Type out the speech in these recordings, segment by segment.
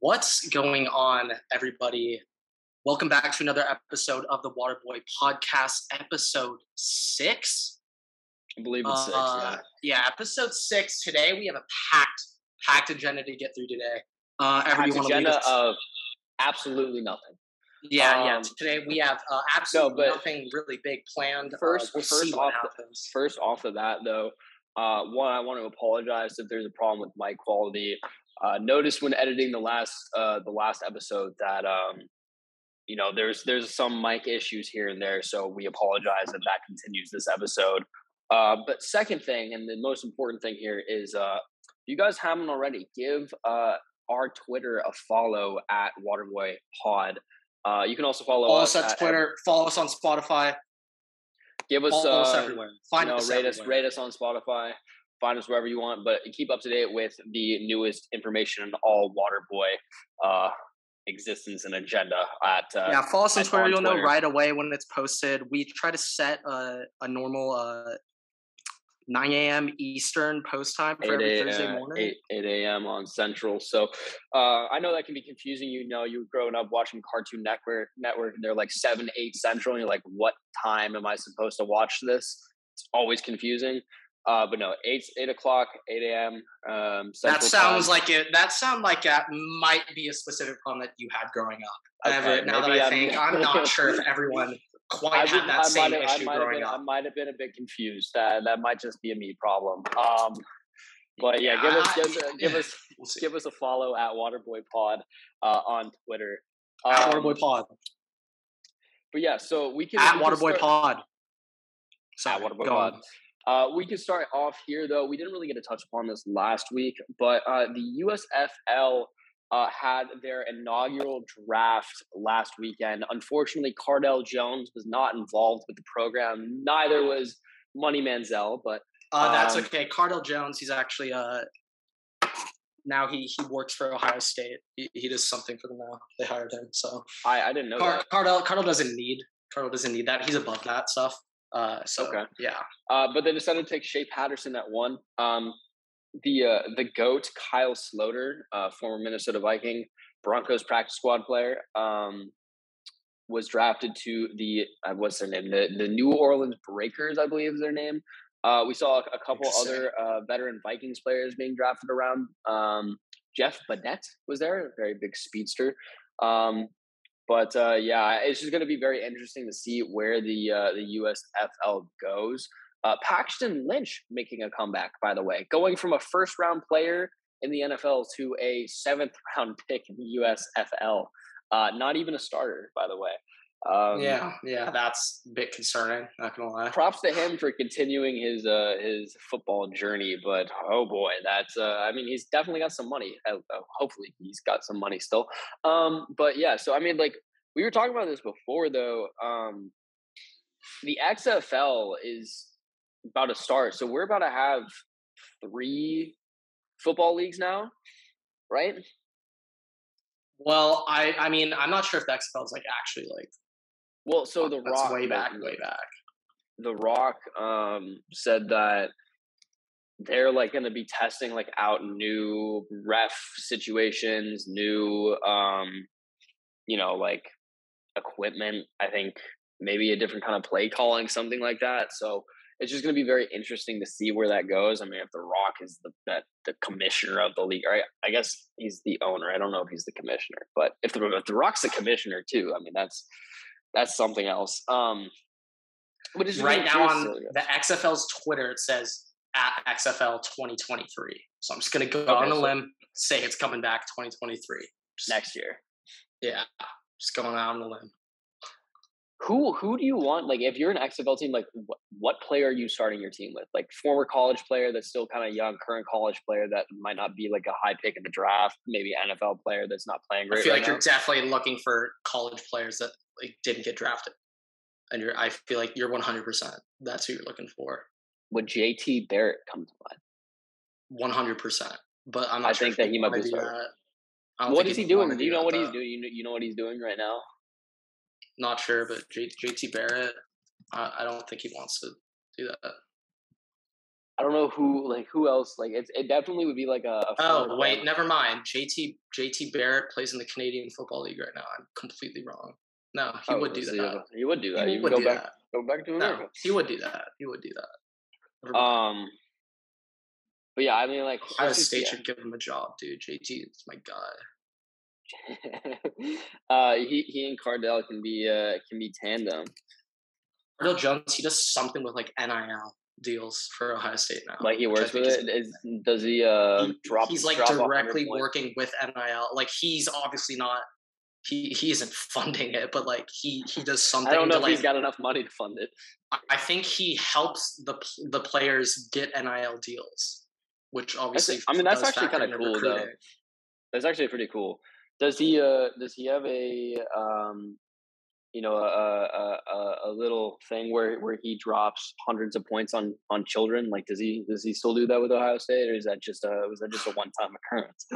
What's going on, everybody? Welcome back to another episode of the Waterboy Podcast, episode six. I believe it's six. Uh, yeah, episode six. Today we have a packed, packed agenda to get through today. Uh, Packed everyone, agenda of absolutely nothing. yeah, yeah. um, Today we have uh, absolutely but nothing really big planned. Uh, First, we'll first see what off, the- first off of that though, uh, one I want to apologize if there's a problem with mic quality. Uh, noticed when editing the last uh, the last episode that um, you know there's there's some mic issues here and there, so we apologize that that continues this episode. Uh, but second thing, and the most important thing here is, uh, if you guys haven't already, give uh, our Twitter a follow at Waterboy Pod. Uh, you can also follow Follow us us on at- Twitter. Follow us on Spotify. Give us Follow us uh, everywhere. Find you know, us rate us, rate us on Spotify. Find us wherever you want, but keep up to date with the newest information on all Waterboy uh, existence and agenda at uh, yeah, follow us on Twitter. You'll know right away when it's posted. We try to set a, a normal uh, 9 a.m. Eastern post time for 8 every Thursday morning. 8, 8 a.m. on Central. So uh, I know that can be confusing. You know, you growing up watching Cartoon Network, Network, and they're like 7, 8 Central, and you're like, what time am I supposed to watch this? It's always confusing. Uh, but no, 8, 8 o'clock, 8 a.m. Um, That sounds time. like it. That sound like that might be a specific problem that you had growing up. Okay, Everett, now that I I'm- think, I'm not sure if everyone quite I had would- that same might have, issue I growing been, up. I might have been a bit confused. That that might just be a me problem. Um, but yeah, give us give us a- give us We'll give us a follow at Waterboy Pod uh, on Twitter. At Um, Waterboy Pod. But yeah, so we can At we can Waterboy start- Pod. At Sorry, Waterboy go on. Uh, we can start off here though. We didn't really get to touch upon this last week, but uh, the USFL uh, had their inaugural draft last weekend. Unfortunately, Cardale Jones was not involved with the program. Neither was Money Manziel, but Uh, that's Um, okay. Cardale Jones, he's actually uh now he he works for Ohio State. He, he does something for them now. They hired him. So I, I didn't know Car- that. Cardale Cardale doesn't need Cardale doesn't need that. He's above that stuff. Uh, so Okay. yeah, Uh, but they decided to take Shea Patterson at one. Um, the uh, the goat Kyle Sloter, uh, former Minnesota Viking, Broncos practice squad player, um, was drafted to the uh, what's their name? The the New Orleans Breakers, I believe is their name. Uh, we saw a couple other uh, veteran Vikings players being drafted around. Um, Jeff Badet was there, a very big speedster. Um, but uh, yeah, it's just going to be very interesting to see where the uh, the USFL goes. Uh, Paxton Lynch making a comeback, by the way, going from a first round player in the NFL to a seventh round pick in the USFL. Uh, not even a starter, by the way. Um, yeah, yeah. That's a bit concerning. Not gonna lie. Props to him for continuing his uh, his football journey, but oh boy, that's uh, I mean he's definitely got some money. Uh, uh, hopefully he's got some money still. Um, but yeah, so I mean like we were talking about this before though. Um, the XFL is about to start, so we're about to have three football leagues now, right? Well, I I mean I'm not sure if the XFL is like actually like Well, so the that's Rock way back, way back. The Rock um, said that they're like going to be testing like out new ref situations, new um, you know, like equipment. I think maybe a different kind of play calling, something like that. So it's just going to be very interesting to see where that goes. I mean, if The Rock is the that the commissioner of the league, right? I guess he's the owner. I don't know if he's the commissioner, but if the if the Rock's the commissioner too, I mean, that's that's something else. Um, but Right now on to- the XFL's Twitter, it says at XFL 2023. So I'm just gonna go Okay, on a so- limb, say it's coming back 2023. Just- next year. Yeah, just going out on a limb. Who who do you want? Like, if you're an XFL team, like what, what player are you starting your team with? Like former college player that's still kind of young, current college player that might not be like a high pick in the draft, maybe NFL player that's not playing great. I feel right like now. you're definitely looking for college players that like didn't get drafted, and you're. I feel like you're 100. percent That's who you're looking for. Would JT Barrett come to mind? 100. percent But I'm not I sure think that he might be wanna do that. I don't What is he doing? Do you know that, what he's doing? You know, you know what he's doing right now? Not sure, but J- JT Barrett, I, I don't think he wants to do that. I don't know who like who else like it's it definitely would be like a. a oh wait, never mind. JT JT Barrett plays in the Canadian Football League right now. I'm completely wrong. No, he oh, would do that. He would do that. He you would go back. That. Go back to America. No, he would do that. He would do that. Um. But yeah, I mean, like Ohio State should give him a job, dude. JT is my guy. uh, he he and Cardale can be uh can be tandem. Cardale Jones, he does something with like NIL deals for Ohio State now. Like he works with it. Is, does he uh he, drop? He's like drop directly working with NIL. Like he's obviously not. He he isn't funding it, but like he he does something. I don't know if like, he's got enough money to fund it. I think he helps the the players get NIL deals, which obviously. I mean, that's actually kind of cool recruiting. though. That's actually pretty cool. Does he uh does he have a um you know a, a, a, a little thing where where he drops hundreds of points on on children like does he does he still do that with ohio state or is that just a was that just a one-time occurrence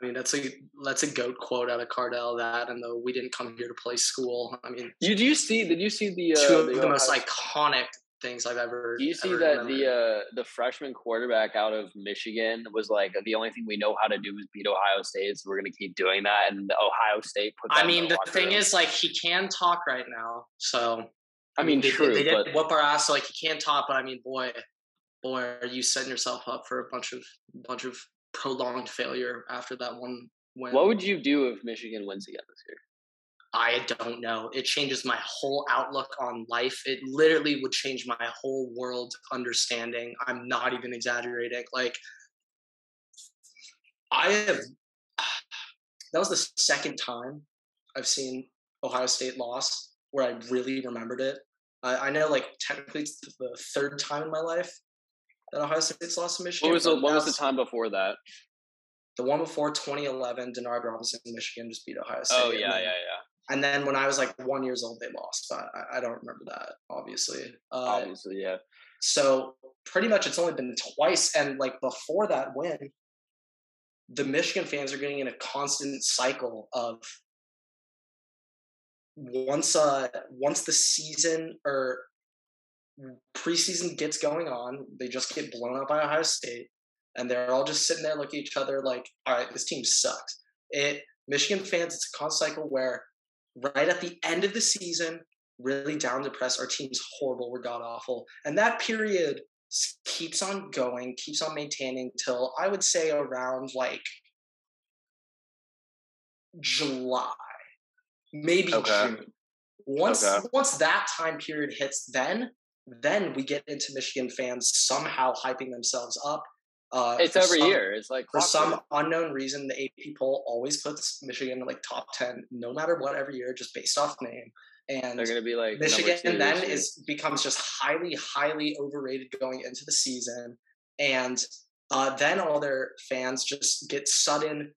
I mean, that's a that's a goat quote out of Cardale. That and the "We didn't come here to play school." I mean, did you see? Did you see the uh, two of the, the most iconic things I've ever. Do you see that remembered. the uh, the freshman quarterback out of Michigan was like the only thing we know how to do is beat Ohio State, so we're going to keep doing that. And Ohio State put. I mean, the, the thing room. is, like, he can talk right now, so. I mean, they, true. They, they did whoop our ass, so like he can't talk. But I mean, boy, boy, are you setting yourself up for a bunch of bunch of prolonged failure after that one win? What would you do if Michigan wins again this year? I don't know. It changes my whole outlook on life. It literally would change my whole world understanding. I'm not even exaggerating. Like, I have, that was the second time I've seen Ohio State loss where I really remembered it. I, I know, like, technically it's the third time in my life that Ohio State's lost to Michigan. What was the, what was the time before that? The one before 2011, Denard Robinson, Michigan just beat Ohio oh, State. Oh yeah, yeah, yeah. And then when I was like one years old, they lost. But I, I don't remember that, obviously. Uh, obviously, yeah. So pretty much it's only been twice. And like before that win, the Michigan fans are getting in a constant cycle of once uh once the season or preseason gets going on, they just get blown up by Ohio State, and they're all just sitting there looking at each other like, all right, this team sucks. It Michigan fans, it's a constant cycle where right at the end of the season, really down depressed. Our team's horrible. We're god awful. And that period keeps on going, keeps on maintaining till I would say around like July, maybe okay. June. Once okay. once that time period hits, then then we get into Michigan fans somehow hyping themselves up uh, it's every some, year. It's like for some unknown reason, the AP poll always puts Michigan in like top ten, no matter what, every year, just based off name. And they're going to be like Michigan. And then is becomes just highly, highly overrated going into the season, and uh, then all their fans just get sudden,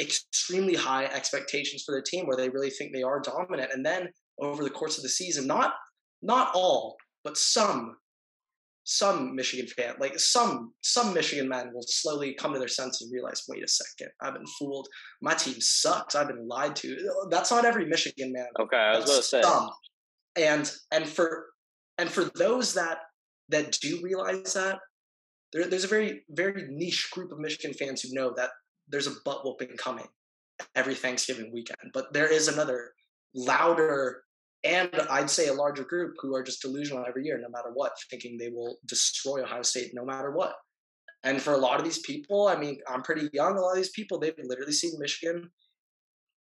extremely high expectations for their team, where they really think they are dominant, and then over the course of the season, not not all, but some some Michigan fan, like some some Michigan men, will slowly come to their senses and realize, wait a second, I've been fooled. My team sucks. I've been lied to. That's not every Michigan man. Okay, I was going to say. Some. And and for and for those that that do realize that, there, there's a very very niche group of Michigan fans who know that there's a butt whooping coming every Thanksgiving weekend. But there is another louder and I'd say a larger group who are just delusional every year, no matter what, thinking they will destroy Ohio State no matter what. And for a lot of these people, I mean, I'm pretty young. A lot of these people, they've literally seen Michigan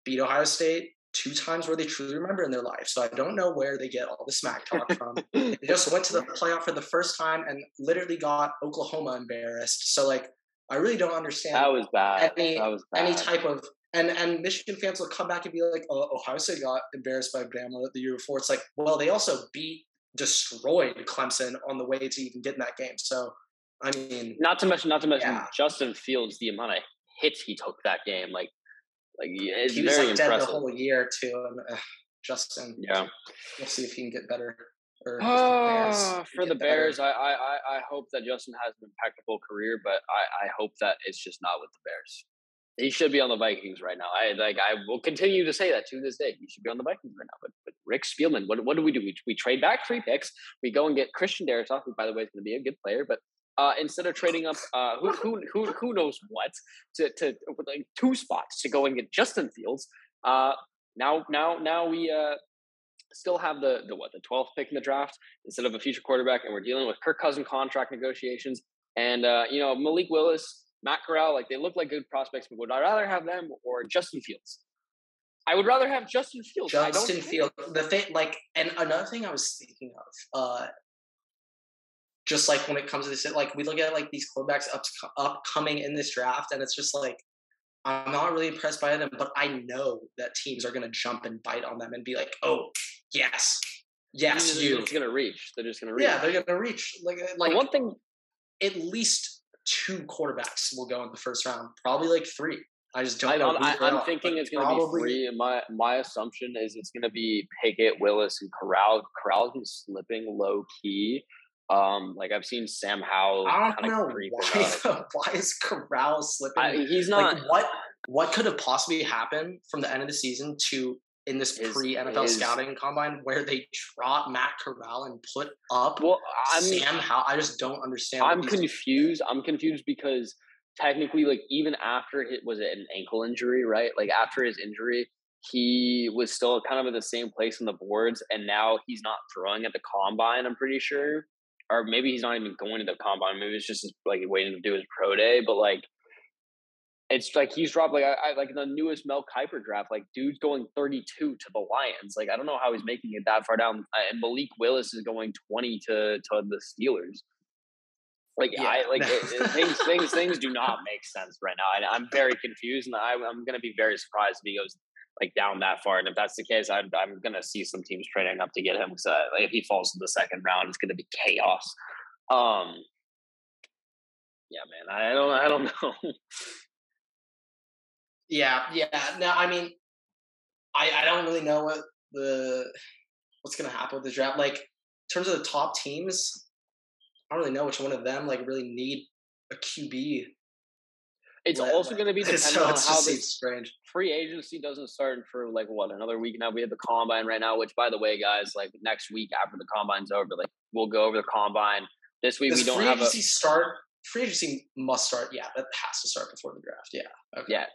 beat Ohio State two times where they truly remember in their life. So I don't know where they get all the smack talk from. they just went to the playoff for the first time and literally got Oklahoma embarrassed. So like, I really don't understand. That was bad. Any, that was bad. any type of and and Michigan fans will come back and be like, "Oh, Ohio State got embarrassed by Bama the year before." It's like, well, they also beat, destroyed Clemson on the way to even getting that game. So, I mean, not to mention, not to mention yeah. Justin Fields, the amount of hits he took that game, like, like it's he was very like impressive. dead the whole year too. And uh, Justin, yeah, we'll see if he can get better. Oh, for the Bears, I, I I hope that Justin has an impeccable career, but I I hope that it's just not with the Bears. He should be on the Vikings right now. I like. I will continue to say that to this day. He should be on the Vikings right now. But, but Rick Spielman, what what do we do? We, we trade back three picks. We go and get Christian Darrisaw, who by the way is going to be a good player. But uh, instead of trading up uh, who, who who who knows what to to like two spots to go and get Justin Fields. Uh, now now now we uh, still have the the what the twelfth pick in the draft instead of a future quarterback, and we're dealing with Kirk Cousin contract negotiations, and uh, you know Malik Willis, Matt Corral, like they look like good prospects, but would I rather have them or Justin Fields? I would rather have Justin Fields. Justin Fields. The thing, like, and another thing I was thinking of, uh, just like when it comes to this, like we look at like these quarterbacks up, upcoming in this draft, and it's just like I'm not really impressed by them, but I know that teams are going to jump and bite on them and be like, "Oh, yes, yes, you." they're you." Just gonna reach. They're just gonna reach. Yeah, they're going to reach. Like, like one thing at least two quarterbacks will go in the first round. Probably like three. I just don't I, know. I, am thinking it's going to be three. And my my assumption is it's going to be Pickett, Willis, and Corral. Corral's been slipping low key. Um, like I've seen Sam Howell I don't know why. why is Corral slipping? I, he's not. like what what could have possibly happened from the end of the season to in this His- pre NFL scouting combine where they trot Matt Corral and put up well, I'm Sam Howell? I just don't understand. I'm confused. I'm confused because technically, like even after it was it an ankle injury, right? Like after his injury, he was still kind of in the same place on the boards, and now he's not throwing at the combine. I'm pretty sure, or maybe he's not even going to the combine. Maybe it's just like waiting to do his pro day. But like, it's like he's dropped like I, I like the newest Mel Kiper draft. Like dude's going 32 to the Lions. Like I don't know how he's making it that far down. Uh, And Malik Willis is going 20 to to the Steelers. Like I like it, it- things things things do not make sense right now. And I'm very confused, and I, I'm going to be very surprised if he goes like down that far. And if that's the case, I'm I'm going to see some teams trading up to get him. So like, if he falls to the second round, it's going to be chaos. Um, yeah, man, I don't I don't know. Yeah, yeah. Now, I mean, I I don't really know what the what's gonna happen with the draft. Like in terms of the top teams, I don't really know which one of them like really need a QB. It's Let- also like- going to be dependent so on how this strange. free agency doesn't start for like what another week now. We have the combine right now, which by the way, guys, like next week after the combine's over, like we'll go over the combine. This week Does we don't free have a agency start? Free agency must start. Yeah, that has to start before the draft. Yeah. Okay. yeah.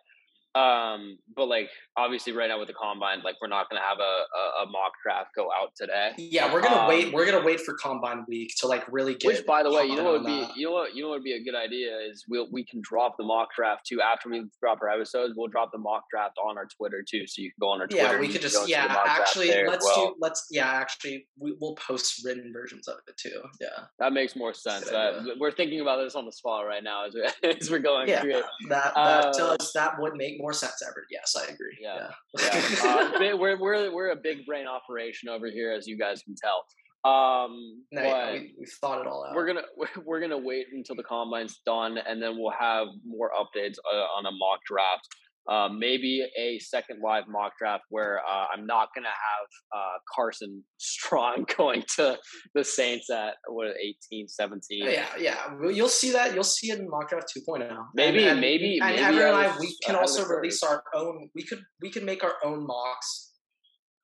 Um, but like obviously right now with the combine, like we're not gonna have a, a, a mock draft go out today. Yeah, we're gonna Um, wait. We're gonna wait for combine week to like really get. Which, by the way, you know what would be you know what you know what would be a good idea is we'll we can drop the mock draft too after we drop our episodes. We'll drop the mock draft on our Twitter too, so you can go on our Twitter. Yeah, we could just go into the yeah. Actually, let's well. do let's yeah. Actually, we, we'll post written versions of it too. Yeah. That makes more sense. Uh, we're thinking about this on the spot right now as, we, as we're going Yeah, through it. that that Uh, does that would make more sense, ever. Yes, I agree. Yeah. Yeah. Yeah, uh, we're we're we're a big brain operation over here, as you guys can tell. Um, no, but yeah, we, thought it all out. we're gonna we're, we're gonna wait until the combine's done, and then we'll have more updates uh, on a mock draft. Uh, maybe a second live mock draft where uh, I'm not gonna have uh, Carson Strong going to the Saints at what 18, 17. yeah, yeah. You'll see that. You'll see it in mock draft 2.0. Maybe- and, and, maybe- and maybe Everett and I was we can also release our own. We could we could make our own mocks.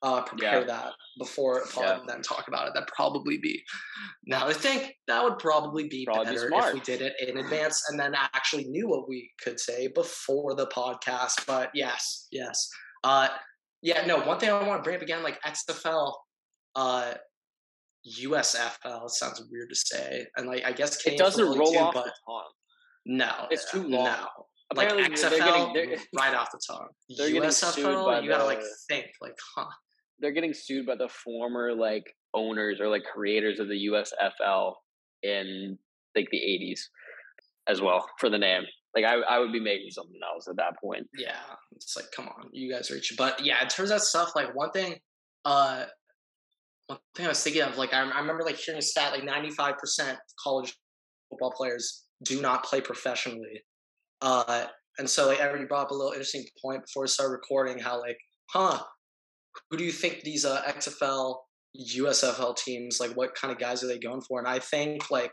Uh, prepare Yeah. that before a pod Yeah. and then talk about it. That'd probably be. Now I think that would probably be Probably be better if we did it in advance and then actually knew what we could say before the podcast. But yes, yes. Uh, yeah. No. One thing I want to bring up again, like XFL, uh, USFL. It sounds weird to say, and like I guess It doesn't roll too, off but the tongue. no, It's too long. no. Like Apparently, XFL, they're getting- they're- right off the tongue. they're getting sued by USFL, you gotta like think, like, huh? They're getting sued by the former like owners or like creators of the USFL in like the 80s as well for the name. Like I, I would be making something else at that point. Yeah, it's like, come on, you guys reach. But yeah, in terms of stuff, like one thing, uh, one thing I was thinking of, like I, I remember like hearing a stat, like ninety five percent college football players do not play professionally. Uh, and so like everybody brought up a little interesting point before we started recording, how like, huh, who do you think these uh, XFL, USFL teams, like what kind of guys are they going for? And I think like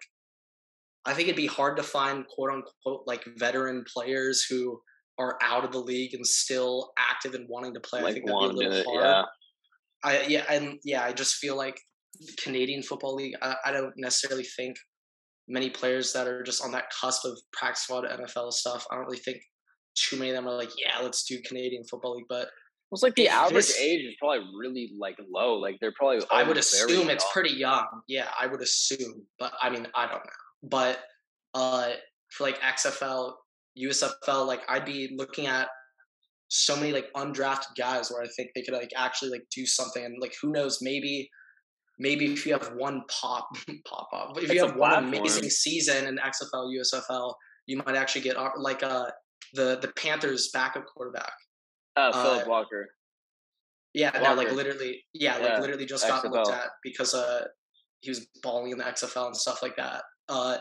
I think it'd be hard to find quote unquote like veteran players who are out of the league and still active and wanting to play. I think that'd be a little hard. yeah. I yeah, and yeah, I just feel like Canadian Football League. I, I don't necessarily think many players that are just on that cusp of practice squad NFL stuff. I don't really think too many of them are like, yeah, let's do Canadian Football League. But it's like the average this, age is probably really like low. Like they're probably. I would assume it's pretty young. Yeah, I would assume, but I mean, I don't know. But uh, for like XFL, USFL, like I'd be looking at so many like undrafted guys where I think they could like actually like do something and like who knows maybe maybe if you have one pop pop up if it's you have one amazing season in XFL USFL you might actually get like uh the the Panthers backup quarterback uh, Philip uh, Walker yeah Walker. no like literally yeah, yeah like literally just got XFL. looked at because uh he was balling in the XFL and stuff like that uh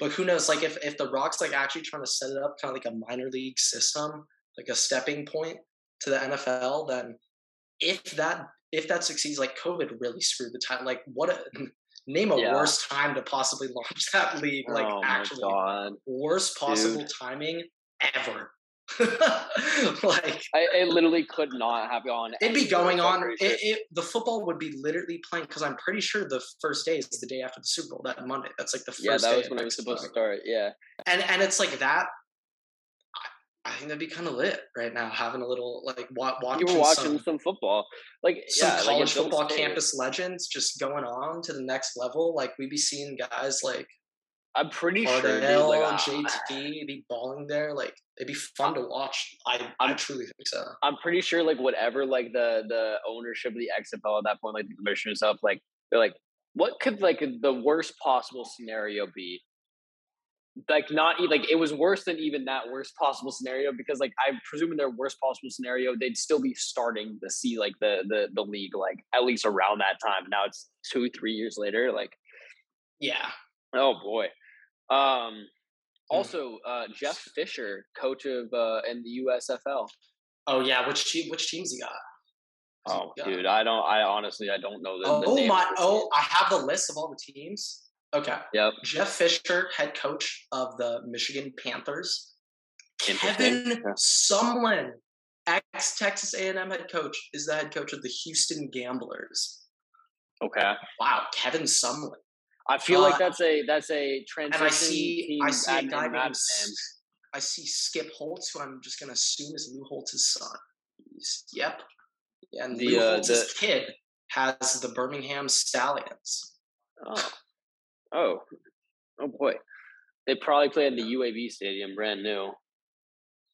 but who knows like if if the Rocks like actually trying to set it up kind of like a minor league system like a stepping point to the NFL, then if that if that succeeds, like COVID really screwed the time. Like what a name a yeah. worse time to possibly launch that league. Like oh actually worst possible Dude. timing ever. like I, it literally could not have gone. It'd be going on. It, it, the football would be literally playing because I'm pretty sure the first day is the day after the Super Bowl. That Monday. That's like the first. Yeah, that was when it was supposed to start. Yeah, and and it's like that I think that'd be kind of lit right now, having a little like watching. You were watching some, some football, like some yeah, college like football campus legends just going on to the next level. Like we'd be seeing guys like I'm pretty Cardale sure dude, like, and ah, JT be balling there. Like it'd be fun to watch. I I truly think so. I'm pretty sure like whatever like the the ownership of the XFL at that point, like the commissioner stuff, like they're like, what could like the worst possible scenario be like not like it was worse than even that worst possible scenario because like I presume in their worst possible scenario they'd still be starting to see like the the the league like at least around that time. Now it's two three years later. Like, yeah. Oh boy. Um. Hmm. Also, uh, Jeff Fisher, coach of uh, in the USFL. Oh yeah, which team? Which teams he got? Oh, dude, I don't. I honestly, I don't know the. Oh the my! Oh, I have the list of all the teams. Okay. Yep. Jeff Fisher, head coach of the Michigan Panthers. Kevin Sumlin, ex Texas A&M head coach, is the head coach of the Houston Gamblers. Okay. Wow, Kevin Sumlin. I feel uh, like that's a that's a transition. And I see I see a guy named I see Skip Holtz, who I'm just gonna assume is Lou Holtz's son. Yep. And the, Lou uh, Holtz's the, kid has the Birmingham Stallions. Oh. Oh, oh boy, they probably play at the UAB Stadium, brand new.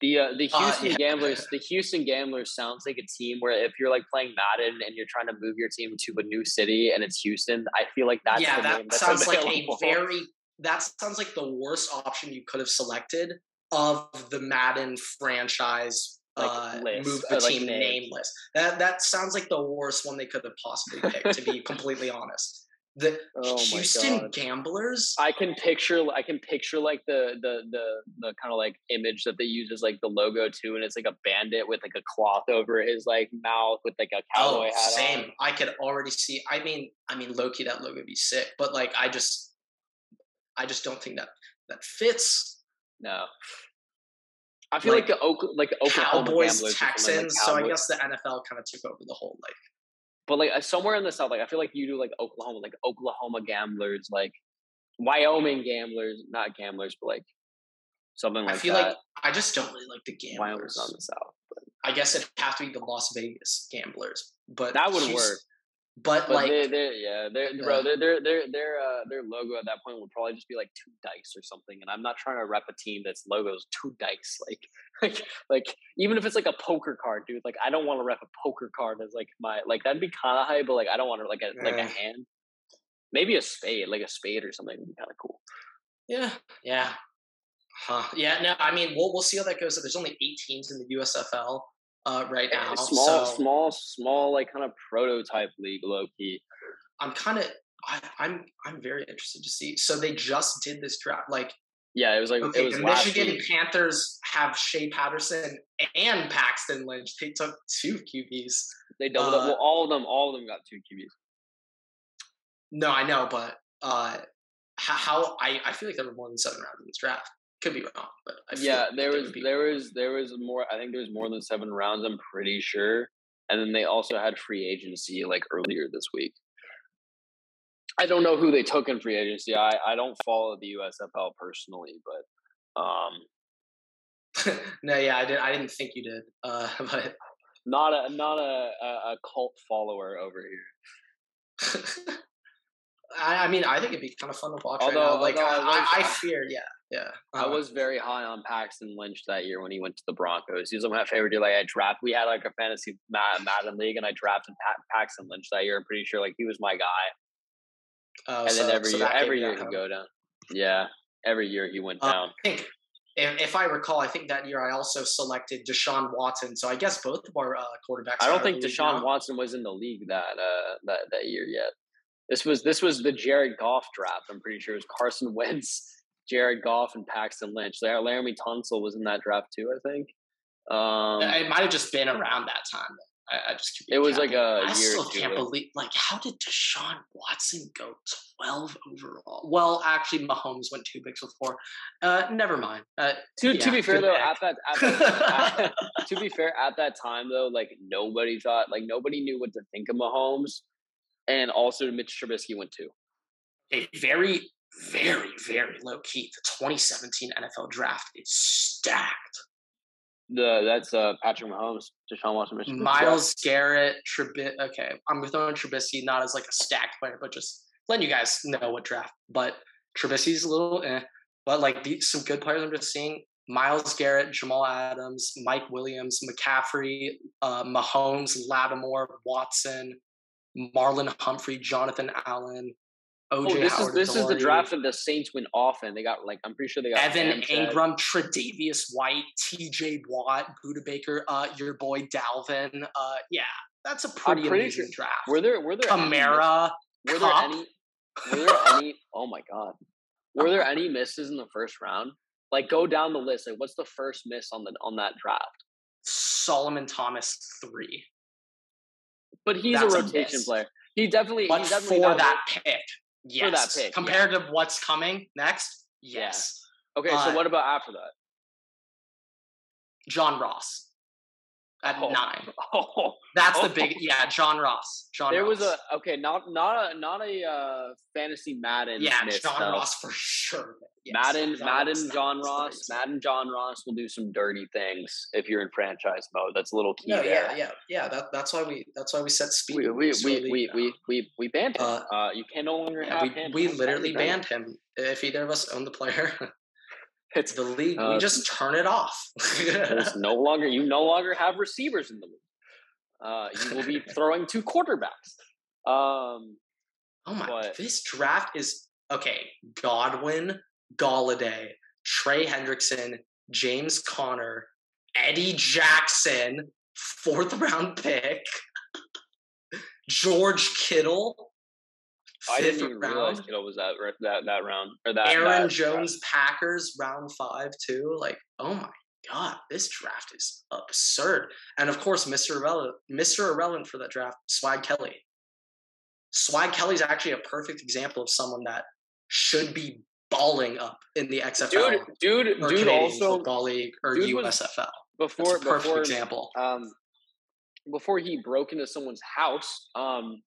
The uh, the uh, Houston uh, yeah. Gamblers, the Houston Gamblers sounds like a team where if you're like playing Madden and you're trying to move your team to a new city and it's Houston, I feel like that's yeah, that sounds like a very that sounds like the worst option you could have selected of the Madden franchise like uh, move the team like nameless. That that sounds like the worst one they could have possibly picked. to be completely honest, the oh Houston Gamblers. I can picture I can picture like the the the the kind of like image that they use as like the logo too, and it's like a bandit with like a cloth over his like mouth with like a cowboy oh, hat. Same. On. I could already see. I mean, I mean, Loki that logo would be sick, but like I just, I just don't think that that fits. No. I feel like, like the Oak, like the Oklahoma Cowboys, Texans. Like so I guess the NFL kind of took over the whole like but like uh, somewhere in the south, like I feel like you do like Oklahoma, like Oklahoma gamblers, like Wyoming gamblers, not gamblers, but like something like that. I feel that. like I just don't really like the gamblers. Wyoming's on the south. But. I guess it'd have to be the Las Vegas gamblers, but that would work. But, but like, they're, they're, yeah, they're, yeah. bro, their their their their uh, their logo at that point would probably just be like two dice or something. And I'm not trying to rep a team that's logos two dice. Like, like, like even if it's like a poker card, dude. Like, I don't want to rep a poker card as like my like that'd be kind of high, but like I don't want to like a like a hand. Maybe a spade, like a spade or something, would be kind of cool. Yeah, yeah, huh? Yeah, no, I mean, we'll we'll see how that goes. There's only eight teams in the USFL uh, right now. Small, so, small, small, like kind of prototype league, low key. I'm kind of, I'm, I'm very interested to see. So they just did this draft, like. Yeah, it was like okay, it was the Michigan week. Panthers have Shea Patterson and Paxton Lynch. They took two QBs. They doubled uh, up. Well, all of them, all of them got two QBs. No, I know, but uh, how, I, I feel like there were more than seven rounds in this draft. Could be wrong, but yeah, there was there was there was more. I think there was more than seven rounds. I'm pretty sure. And then they also had free agency like earlier this week. I don't know who they took in free agency. I, I don't follow the USFL personally, but um, no, yeah, I didn't. I didn't think you did. Uh, but not a not a, a, a cult follower over here. I, I, mean, I think it'd be kind of fun to watch. Although, right now. like, I, I, I, fear, yeah, yeah. Uh, I uh-huh. was very high on Paxton Lynch that year when he went to the Broncos. He was my favorite deal. Like, I draft. We had like a fantasy Madden league, and I drafted Paxton Lynch that year. I'm pretty sure like he was my guy. Oh, and so, then every so year, every year he'd go down. Yeah, every year he went uh, down. I think, if, if, I recall, I think that year I also selected Deshaun Watson. So I guess both of our uh, quarterbacks. I don't think Deshaun Watson was in the league that uh, that that year yet. This was this was the Jared Goff draft. I'm pretty sure it was Carson Wentz, Jared Goff, and Paxton Lynch. Laremy Tunsil was in that draft too. I think. Um, it might have just been around that time. I, I just it was like a I still can't believe like how did Deshaun Watson go twelve overall? Well, actually, Mahomes went two picks with four. Uh, never mind. Uh, to yeah, to be fair though, at that, at that at, to be fair, at that time though, like nobody thought like nobody knew what to think of Mahomes, and also Mitch Trubisky went two. A very very very low key. The 2017 NFL draft is stacked. The that's uh Patrick Mahomes, Deshaun Watson, Michigan. Myles Garrett, Trubisky. Okay, I'm throwing Trubisky not as like a stacked player, but just letting you guys know what draft. But Trubisky's a little, eh. But like these some good players I'm just seeing. Myles Garrett, Jamal Adams, Mike Williams, McCaffrey, uh, Mahomes, Lattimore, Watson, Marlon Humphrey, Jonathan Allen, OJ oh, this Howard is this is the draft of the Saints went off and they got like I'm pretty sure they got Evan Engram, Tre'Davious White, T.J. Watt, Budda Baker, uh, your boy Dalvin. Uh, yeah, that's a pretty, pretty amazing sure. draft. Were there were there Kamara? Any, were there any? Were there any? Oh my god! Were there any misses in the first round? Like go down the list. Like what's the first miss on the on that draft? Solomon Thomas three. But he's that's a rotation a player. He definitely. But he definitely for that pick, yes. For that pick, compared yeah. to what's coming next, yes. Yeah. Okay, uh, so what about after that? John Ross at oh. nine. Oh, that's oh. the big yeah. John Ross. John. There Ross. was a okay, not not a not a uh, fantasy Madden. Yeah, John though. Ross for sure. Yes. Madden, John Madden, Ross, John Ross, Madden, John Ross will do some dirty things if you're in franchise mode. That's a little key. No, there. yeah, yeah, yeah. That, that's why we that's why we set speed. We we we, we, we, we, we banned him. Uh, uh, you can no longer yeah, have we, him. We literally banned him. If either of us own the player. It's the league. Uh, we just turn it off. it's no longer you no longer have receivers in the league. Uh, you will be throwing two quarterbacks. Um, oh my! But, this draft is okay. Godwin, Golladay, Trey Hendrickson, James Conner, Eddie Jackson, fourth round pick, George Kittle, I didn't even round. realize Kittle was that that that round or that. Aaron that Jones Packers round five too. Like, oh my god, this draft is absurd. And of course, Mr. Irrelevant, Mr. Irrelevant for that draft, Swag Kelly. Swag Kelly's actually a perfect example of someone that should be balling up in the XFL, dude, dude, or dude. Canadian also, football league or USFL. Before, perfect before, example. Um, before he broke into someone's house, um,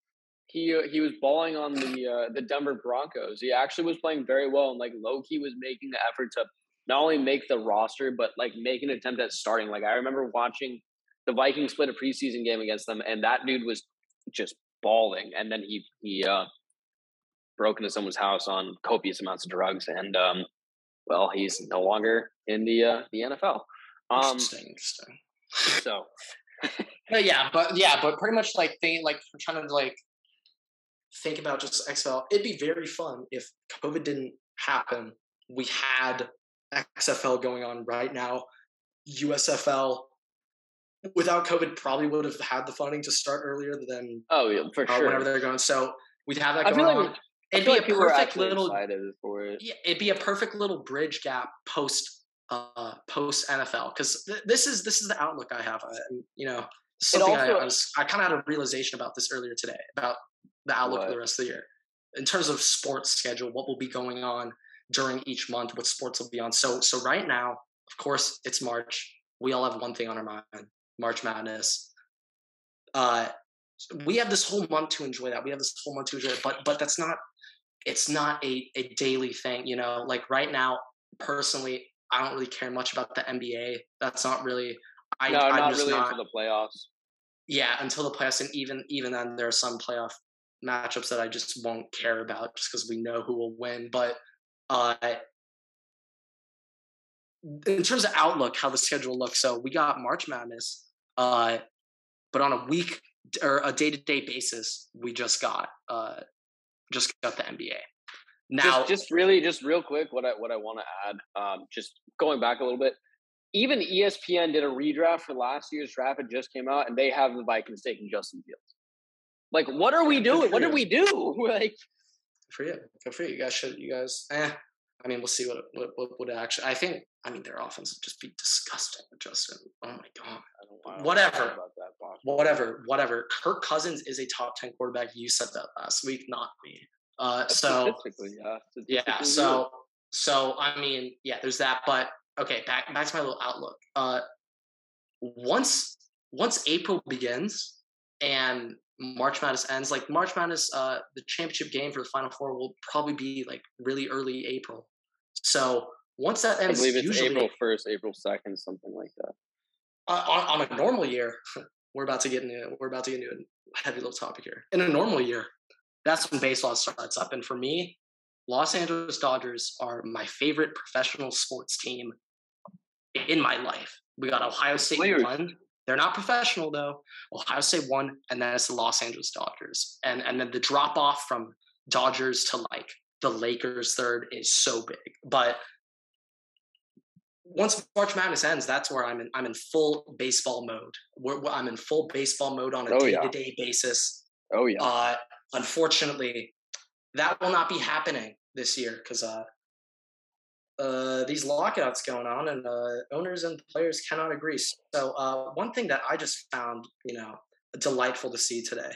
he uh, he was balling on the uh, the Denver Broncos. He actually was playing very well, and like Loki was making the effort to not only make the roster, but like make an attempt at starting. Like I remember watching the Vikings split a preseason game against them, and that dude was just balling. And then he he uh, broke into someone's house on copious amounts of drugs, and um, well, he's no longer in the uh, the NFL. Um, interesting, interesting. So. but yeah, but yeah, but pretty much like they like trying to like think about just XFL. It'd be very fun if COVID didn't happen. We had XFL going on right now. USFL without COVID probably would have had the funding to start earlier than oh yeah for uh, sure whenever they're going. So we'd have that going on. it'd be like a perfect little it. yeah, it'd be a perfect little bridge gap post uh post NFL because th- this is this is the outlook I have. I, you know, something also, I, I was I kind of had a realization about this earlier today about the outlook what? for the rest of the year in terms of sports schedule what will be going on during each month what sports will be on so so right now of course it's march we all have one thing on our mind march madness uh we have this whole month to enjoy that. We have this whole month to enjoy it, but but that's not it's not a, a daily thing, you know. Like right now, personally, I don't really care much about the NBA. That's not really I no, I'm not really not, into the playoffs. Yeah, until the playoffs, and even even then, there are some playoff matchups that I just won't care about just because we know who will win. But uh, in terms of outlook, how the schedule looks, so we got March Madness, uh, but on a week or a day to day basis, we just got uh, just got the NBA. Now, just, just really, just real quick, what I what I want to add, um, just going back a little bit, even ESPN did a redraft for last year's draft. It just came out, and they have the Vikings taking Justin Fields. Like, what are we doing? What did we do? like, for you, good for you. You guys should. You guys. Eh. I mean, we'll see what what what would actually. I think. I mean, their offense would just be disgusting Justin. Oh my god. I don't, whatever. whatever. Whatever. Kirk Cousins is a top ten quarterback. You said that last week, not me. Uh, so yeah. yeah. So so I mean, yeah. There's that, but okay. Back back to my little outlook. Uh, once once April begins and March Madness ends, like March Madness, uh, the championship game for the Final Four will probably be like really early April. So once that ends, I believe it's usually, April first, April second, something like that. Uh, on, on a normal year, we're about to get into we're about to get into a heavy little topic here. In a normal year, that's when baseball starts up, and for me, Los Angeles Dodgers are my favorite professional sports team in my life. We got Ohio State one. They're not professional though. Ohio State won, and then it's the Los Angeles Dodgers, and and then the drop off from Dodgers to like the Lakers third is so big. But once March Madness ends, that's where I'm in. I'm in full baseball mode. We're, I'm in full baseball mode on a day to day basis. Oh yeah. Uh, unfortunately, that will not be happening this year because uh, uh, these lockouts going on, and uh, owners and players cannot agree. So uh, one thing that I just found, you know, delightful to see today.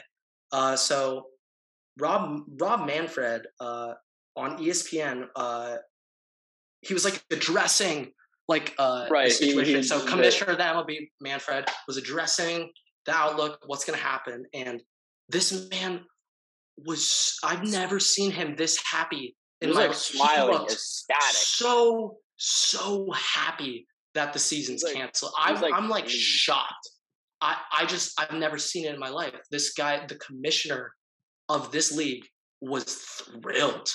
Uh, so Rob Rob Manfred uh, on ESPN, uh, he was like addressing like uh, right. situation. He, so Commissioner of the MLB Manfred was addressing the outlook, what's going to happen, and this man was I've never seen him this happy and like smiling, ecstatic, so so happy that the season's like, canceled. I'm like, I'm like shocked. I I just I've never seen it in my life. This guy, the commissioner of this league, was thrilled.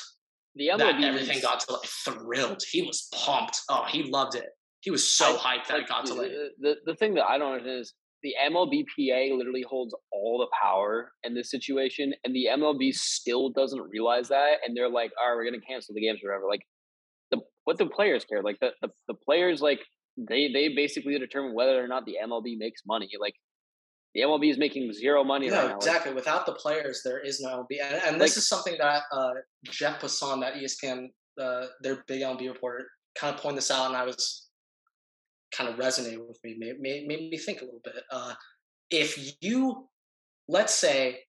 The MLB everything was, got to like thrilled. He was pumped. Oh, he loved it. He was so I, hyped that like, it got to like. The the thing that I don't understand is the MLBPA literally holds all the power in this situation, and the MLB still doesn't realize that, and they're like, "All right, we're gonna cancel the games or whatever." Like, the what the players care? Like the the, the players like they they basically determine whether or not the MLB makes money. Like the MLB is making zero money no, right exactly. Like, Without the players, there is no MLB, and, and this like, is something that uh, Jeff Passan, that ESPN, uh, their big MLB reporter, kind of pointed this out, and I was kind of resonated with me, made, made, made me think a little bit. Uh, if you, let's say,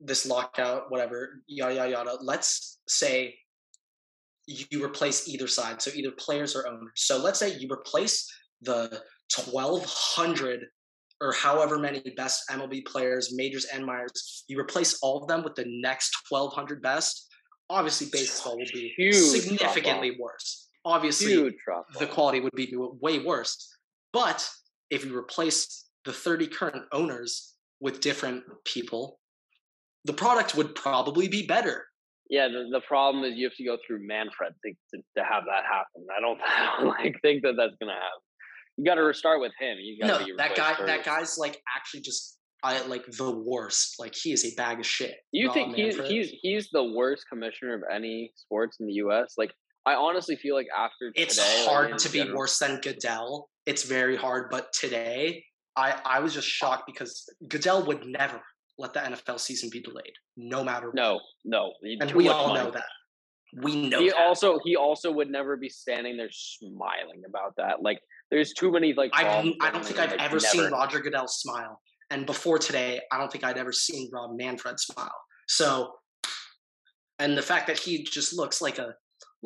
this lockout, whatever, yada yada yada. Let's say you replace either side, so either players or owners. So let's say you replace the twelve hundred or however many best MLB players, majors and minors. You replace all of them with the next twelve hundred best. Obviously, baseball will be Huge significantly worse obviously the quality would be way worse. But if you replace the 30 current owners with different people, the product would probably be better. Yeah, the, the problem is you have to go through Manfred to, to, to have that happen. I don't, I don't like think that that's gonna happen. You got to restart with him. You no, that guy. First. That guy's like actually just I like the worst. Like he is a bag of shit. You think he's he's he's the worst commissioner of any sports in the U.S. Like I honestly feel like after it's hard like, to be worse than Goodell. It's very hard, but today I I was just shocked because Goodell would never let the NFL season be delayed, no matter no, what. No, and we all money. know that. We know. He that. also he also would never be standing there smiling about that. Like there's too many like. I I don't think I've like, ever never. seen Roger Goodell smile, and before today, I don't think I'd ever seen Rob Manfred smile. So, and the fact that he just looks like a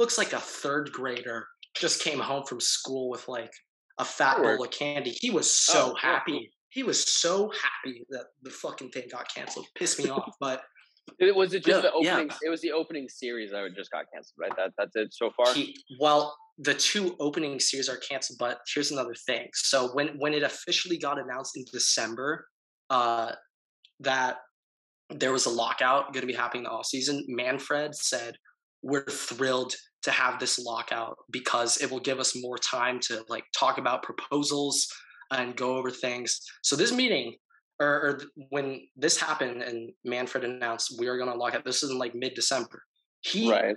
looks like a third grader just came home from school with like a fat bowl of candy. He was so oh, happy. he was so happy that the fucking thing got canceled. Pissed me off, but it was it just Yeah, the opening. yeah. It was the opening series that just got canceled, right? That that's it so far. he, well, the two opening series are canceled. But here's another thing. So when when it officially got announced in December, uh, that there was a lockout going to be happening in the off season, Manfred said, "We're thrilled to have this lockout because it will give us more time to like talk about proposals and go over things." So this meeting. Or, or when this happened and Manfred announced we are going to lock out, this is in like mid-December. He right.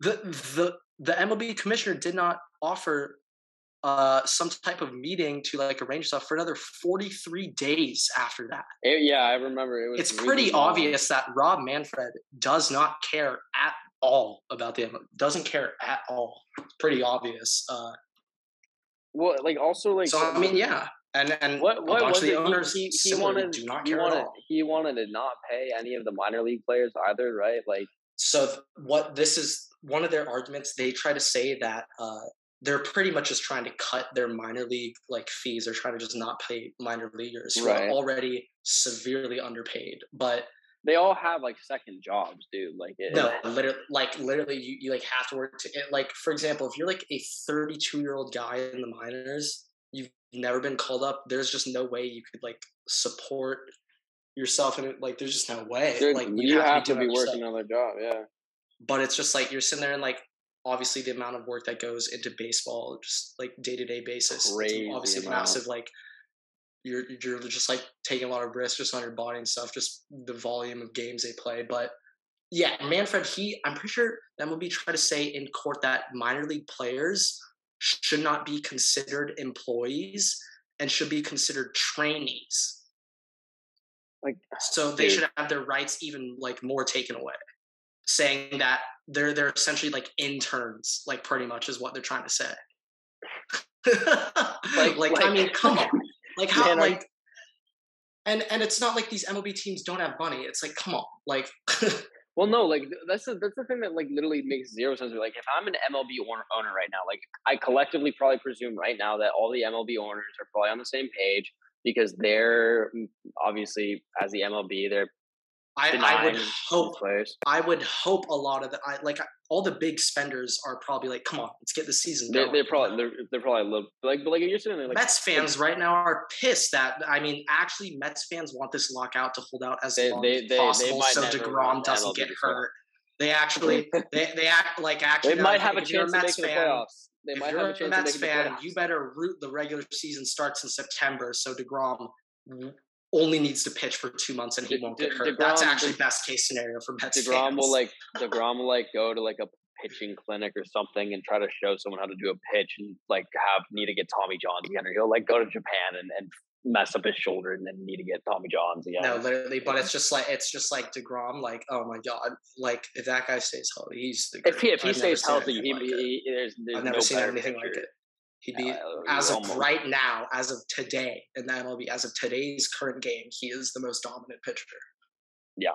the the the MLB commissioner did not offer uh some type of meeting to like arrange stuff for another 43 days after that. It- yeah, I remember. It was. It's really pretty long. obvious that Rob Manfred does not care at all about the. Doesn't care at all. It's pretty obvious. Uh Well, like also like. so I mean, yeah. And and What what was it? Owners he, he wanted do not he wanted at all. he wanted to not pay any of the minor league players either, right? Like so th- what this is one of their arguments they try to say that uh they're pretty much just trying to cut their minor league like fees they're trying to just not pay minor leaguers who Right. are already severely underpaid but they all have like second jobs, dude. Like it, no literally like literally you, you like have to work to it, like for example if you're like a 32 year old guy in the minors you've never been called up there's just no way you could like support yourself and like there's just no way Dude, like you have to doing be working another job, yeah. but it's just like you're sitting there and like obviously the amount of work that goes into baseball just like day-to-day basis it's Crazy obviously amount. massive like you're you're just like taking a lot of risks just on your body and stuff just the volume of games they play but yeah manfred he i'm pretty sure that will be trying to say in court that minor league players should not be considered employees and should be considered trainees. Like so they Dude. should have their rights even like more taken away saying that they're they're essentially like interns like pretty much is what they're trying to say. Like, like i mean come on like how Man, like and and it's not like these mlb teams don't have money it's like come on like Well, no, like that's the that's the thing that like literally makes zero sense. Like, if I'm an MLB owner, owner right now, like I collectively probably presume right now that all the MLB owners are probably on the same page because they're mm, obviously as the MLB they're I, I would hope players. I would hope a lot of the I like all the big spenders are probably like, come on, let's get the season They're, they're probably they're, they're probably a little like but like you're sitting there like Mets fans right now are pissed that I mean, actually, Mets fans want this lockout to hold out as They- long they- as they- possible, so Degrom doesn't get to hurt. They actually, they, they act like actually they might have "Hey, a chance of Mets the fan, playoffs. They if might you're have a a Mets the fan, you better root the regular season starts in September, so Degrom only needs to pitch for two months and he De- won't get hurt. That's actually De- best case scenario for Mets Degrom fans. will like Degrom will like go to like a pitching clinic or something and try to show someone how to do a pitch and like have need to get Tommy Johns again, or he'll like go to Japan and, and mess up his shoulder and then need to get Tommy Johns again. No, literally, but it's just like it's just like Degrom. Like, oh my god, like if that guy stays healthy, he's the. if he if he I've stays healthy, he, like he, there's, there's I've never no seen anything like it. He'd be as of almost- right now, as of today in the MLB, as of today's current game, he is the most dominant pitcher. Yeah.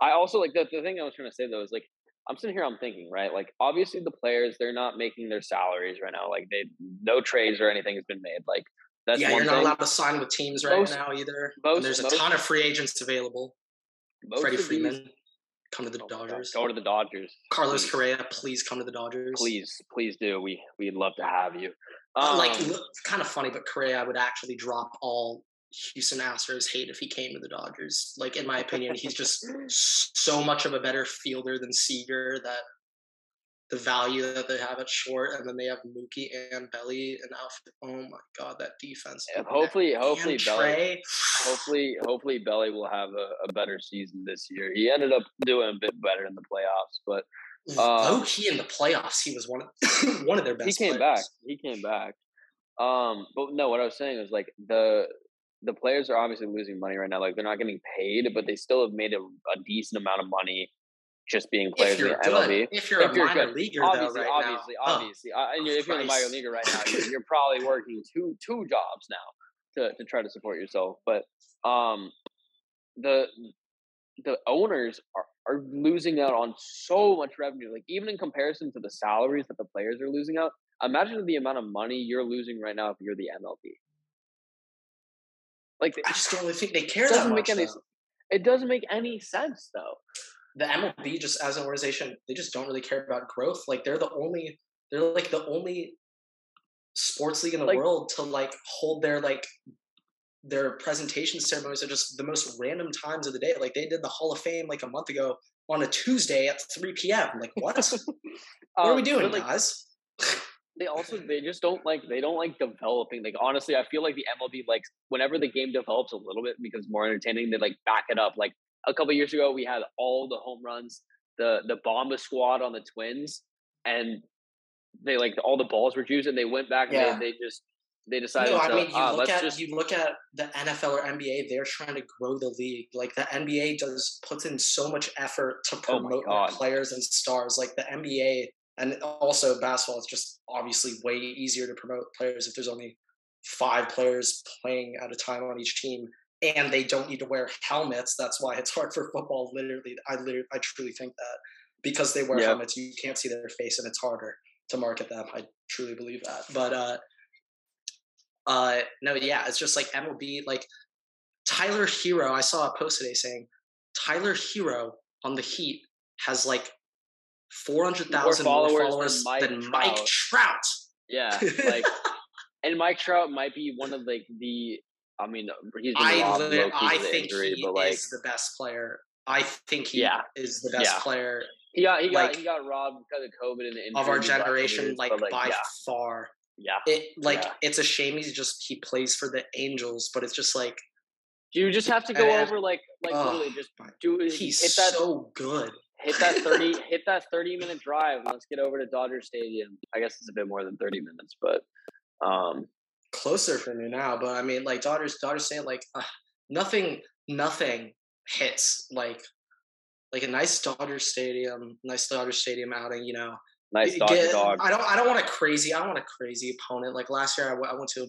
I also like the, the thing I was trying to say though is like I'm sitting here I'm thinking right like obviously the players they're not making their salaries right now like they no trades or anything has been made like that's yeah, one you're not thing. allowed to sign with teams right Most- now either. most- and there's a most- ton of free agents available. Freddie of these- Freeman, come to the Oh Dodgers. Go to the Dodgers. Carlos please. Correa, please come to the Dodgers. Please, please do. We we'd love to have you. Uh, like, Um, look, kind of funny, but Correa would actually drop all Houston Astros hate if he came to the Dodgers. Like, in my opinion, he's just so much of a better fielder than Seager that the value that they have at short, and then they have Mookie and Belly and outfit. Oh my god, that defense! Yeah, hopefully, hopefully, and Belly, Trea. hopefully, hopefully, Belly will have a, a better season this year. He ended up doing a bit better in the playoffs, but low um, key in the playoffs, he was one of one of their best. he came players. back. He came back. Um, but no, what I was saying was like the the players are obviously losing money right now. Like they're not getting paid, but they still have made a, a decent amount of money just being players in the good, MLB. if you're If a you're minor good. leaguer, obviously, though, right obviously, now, oh, obviously. Uh, and if you're in the minor Christ. league right now, you're, you're probably working two two jobs now to, to try to support yourself. But um, the the owners are, are losing out on so much revenue. Like even in comparison to the salaries that the players are losing out, imagine the amount of money you're losing right now if you're the MLB. Like I just don't really think they care that doesn't much. make any. though. It doesn't make any sense though. The MLB just as an organization, they just don't really care about growth. Like they're the only they're like the only sports league in the Like- world to like hold their like their presentation ceremonies are just the most random times of the day. Like they did the Hall of Fame like a month ago on a Tuesday at 3 p.m. Like what? what are we Um, doing, like, guys? they also they just don't like they don't like developing like honestly i feel like the mlb like whenever the game develops a little bit because more entertaining they like back it up like a couple years ago we had all the home runs the the bomba squad on the twins and they like all the balls were juiced and they went back and they, they just they decided No, I mean you ah, look let's at just you look at the NFL or NBA. They're trying to grow the league. Like the NBA does puts in so much effort to Oh promote God. players and stars. Like the NBA and also basketball is just obviously way easier to promote players if there's only five players playing at a time on each team, and they don't need to wear helmets. That's why it's hard for football. Literally, I literally, I truly think that because they wear Yep. helmets, you can't see their face, and it's harder to market them. I truly believe that. But uh, uh, no, yeah, it's just like MLB. Like Tyler Herro, I saw a post today saying Tyler Herro on the Heat has like four hundred thousand more followers followers, than Mike than Mike Trout. Trout. yeah like and mike trout might be one of like the i mean he's been I lit- I think injury he like is the best player. I think he Yeah. is the best Yeah. player he got he got like- he got robbed because of covid and the of our got generation, like, but, by yeah far. yeah It like it's a shame he's just he plays for the Angels, but it's just like you just have to go And- over like like oh, literally just do he's hit that so good. hit that 30 hit that 30 minute drive let's get over to dodger stadium i guess it's a bit more than 30 minutes but um closer for me now, but I mean, like daughters, daughters saying like uh, nothing, nothing hits like like a nice Dodger Stadium, nice Dodger Stadium outing. You know, nice dodger get- dog I don't, I don't want a crazy, I don't want a crazy opponent. Like last year, I went, I went to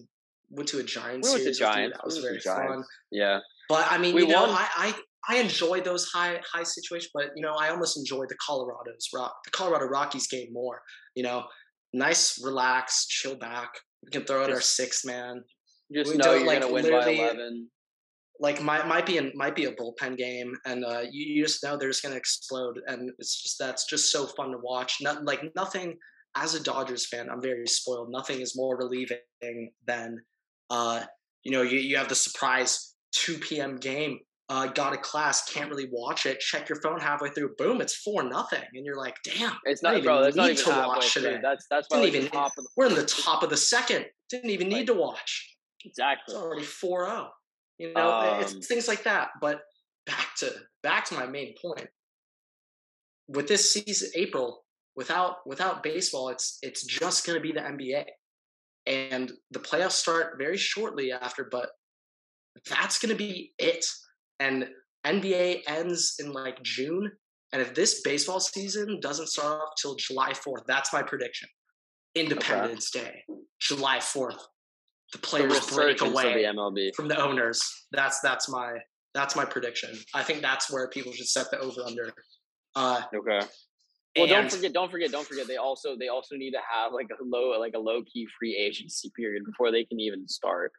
went to a Giants We went to series. Giants. That was very fun. yeah But I mean, We you know, won. I, I I enjoy those high high situations, but you know, I almost enjoy the Colorado's rock the Colorado Rockies game more. You know, nice, relax, chill back. We can throw out our sixth man. just We know you're like, gonna win by 11 Like might might be a, might be a bullpen game, and uh, you, you just know they're just gonna explode, and it's just that's just so fun to watch. Not like nothing. As a Dodgers fan, I'm very spoiled. Nothing is more relieving than, uh, you know, you, you have the surprise 2 p.m. game. Uh, got a class, can't really watch it. Check your phone halfway through, boom, it's four nothing, and you're like, damn, it's not bro even that's not even to watch through. today. that's that's Didn't even- top of the we're in the top of the second. Didn't even need to watch. exactly It's already 4-0. You know, it's Um, things like that. But back to back to my main point. With this season, April, without without baseball, it's it's just going to be the NBA, and the playoffs start very shortly after. But that's going to be it. And NBA ends in like June. And if this baseball season doesn't start off till July 4th, that's my prediction. Independence Day, July 4th. The the players break resurgence of away the MLB. from the owners. That's that's my that's my prediction. I think that's where people should set the over under. Uh, Okay. Well, don't forget, don't forget, don't forget. They also they also need to have like a low like a low key free agency period before they can even start.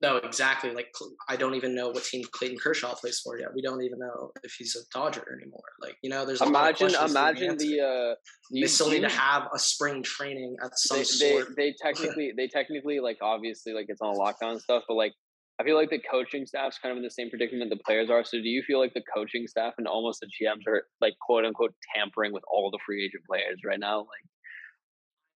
No, exactly. Like I don't even know what team Clayton Kershaw plays for yet. We don't even know if he's a Dodger anymore. Like you know, there's a lot of Imagine, questions to be imagine the. uh They you- still need to have a spring training at some they, they, sort. they technically they technically like obviously like it's on lockdown and stuff, but like I feel like the coaching staff's kind of in the same predicament the players are. So do you feel like the coaching staff and almost the GMs are like quote unquote tampering with all the free agent players right now? Like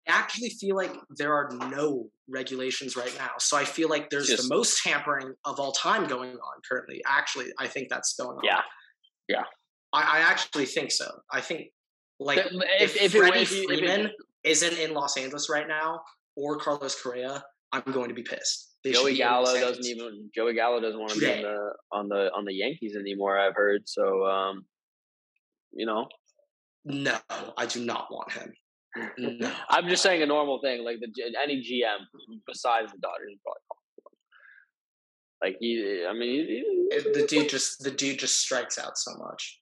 actually feel like there are no regulations right now. So I feel like there's Just- the most tampering of all time going on currently. Actually, I think that's going on. Yeah. I, I actually think so. I think like Th- if, if- if Freddie if it- Freeman isn't in Los Angeles right now or Carlos Correa, I'm going to be pissed. They Joey Gallo doesn't even Joey Gallo doesn't want to be on the on the on the Yankees anymore. I've heard so. um You know, No, I do not want him. No. I'm just saying a normal thing. Like the any GM besides the Dodgers is probably. Like he, I mean, he- It- the dude just the dude just strikes out so much.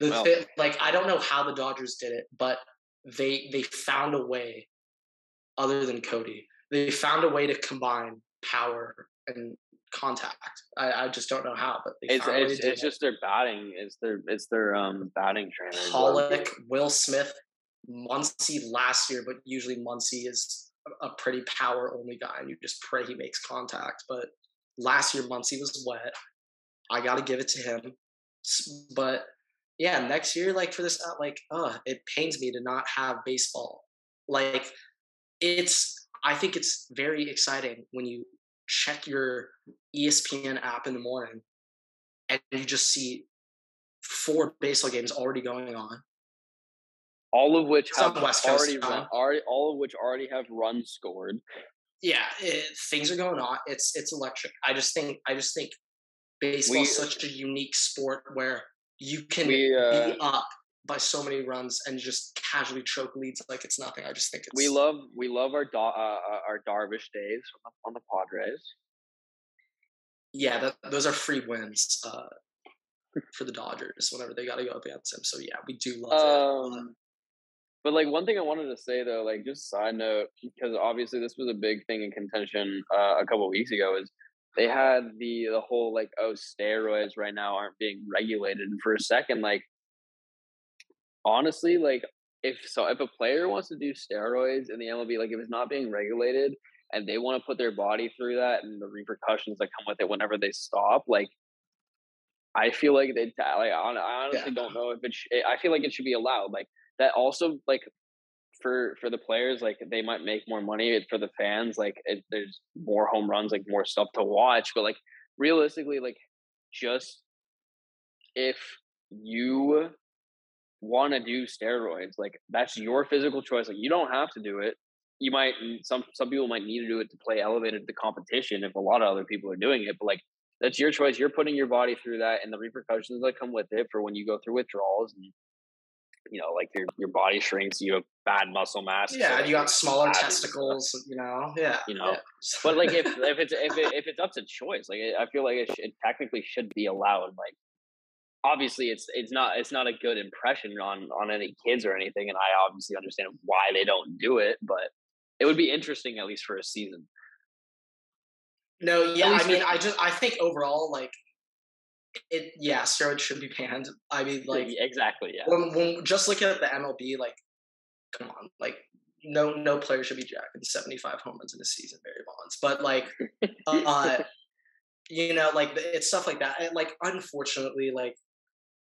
The Well- thi- like I don't know how the Dodgers did it, but they they found a way. Other than Cody, they found a way to combine power and contact. I, I just don't know how, but it's it's, it's just their batting. It's their it's their um batting trainer. Pollock, Will Smith, Muncy last year, but usually Muncy is a pretty power only guy, and you just pray he makes contact. But last year Muncy was wet. I got to give it to him. But yeah, next year, like for this, like, uh, it pains me to not have baseball. Like, it's. I think it's very exciting when you check your ESPN app in the morning and you just see four baseball games already going on. All of which have already, run, already, all of which already have runs scored. Yeah, it, things are going on. It's it's electric. I just think I just think baseball is such a unique sport where you can we, uh, be up by so many runs and just casually choke leads like it's nothing. I just think it's we love we love our uh, uh, our Darvish days on the, on the Padres. Yeah, that, those are free wins uh, for the Dodgers whenever they got to go up against him. So yeah, we do love um, it. But like one thing I wanted to say though, like just side note, because obviously this was a big thing in contention uh, a couple weeks ago, is they had the the whole like oh steroids right now aren't being regulated, and for a second like honestly, like if so, if a player wants to do steroids in the MLB, like if it's not being regulated and they want to put their body through that and the repercussions that come with it whenever they stop, like I feel like they like I honestly yeah. don't know if it. Sh- I feel like it should be allowed. Like that also like for for the players like they might make more money for the fans like it, there's more home runs like more stuff to watch but like realistically like just if you want to do steroids, like that's your physical choice. Like you don't have to do it. You might some some people might need to do it to play elevated the competition if a lot of other people are doing it. But like that's your choice. You're putting your body through that and the repercussions that come with it for when you go through withdrawals and you know, like your your body shrinks, you have bad muscle mass. Yeah, so you got smaller testicles. You know, yeah, you know. Yeah. but like if if it's if it, if it's up to choice, like I feel like it, should, it technically should be allowed. Like obviously it's it's not it's not a good impression on on any kids or anything and i obviously understand why they don't do it but it would be interesting at least for a season no yeah i mean i just i think overall like it yeah steroids should be banned. I mean like exactly yeah. when, when just looking at the mlb like come on like no no player should be jacking 75 home runs in a season barry bonds. But like uh you know like it's stuff like that. And like unfortunately like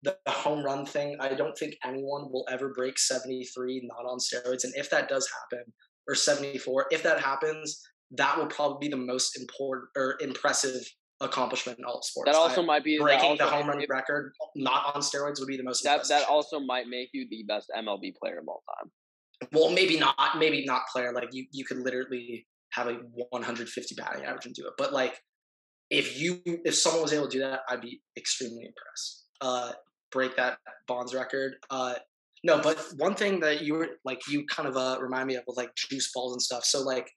the home run thing, I don't think anyone will ever break 73 not on steroids. And if that does happen, or 74, if that happens, that will probably be the most important or impressive accomplishment in all sports. That also I, might be breaking the home run if, record not on steroids would be the most. That that also might make you the best MLB player of all time. Well, maybe not. Maybe not player. Like you, you could literally have a 150 batting average and do it. But like, if you, if someone was able to do that, I'd be extremely impressed. Uh, break that Bonds record. Uh, no, but one thing that you were like, you kind of uh, remind me of was like juice balls and stuff. So like,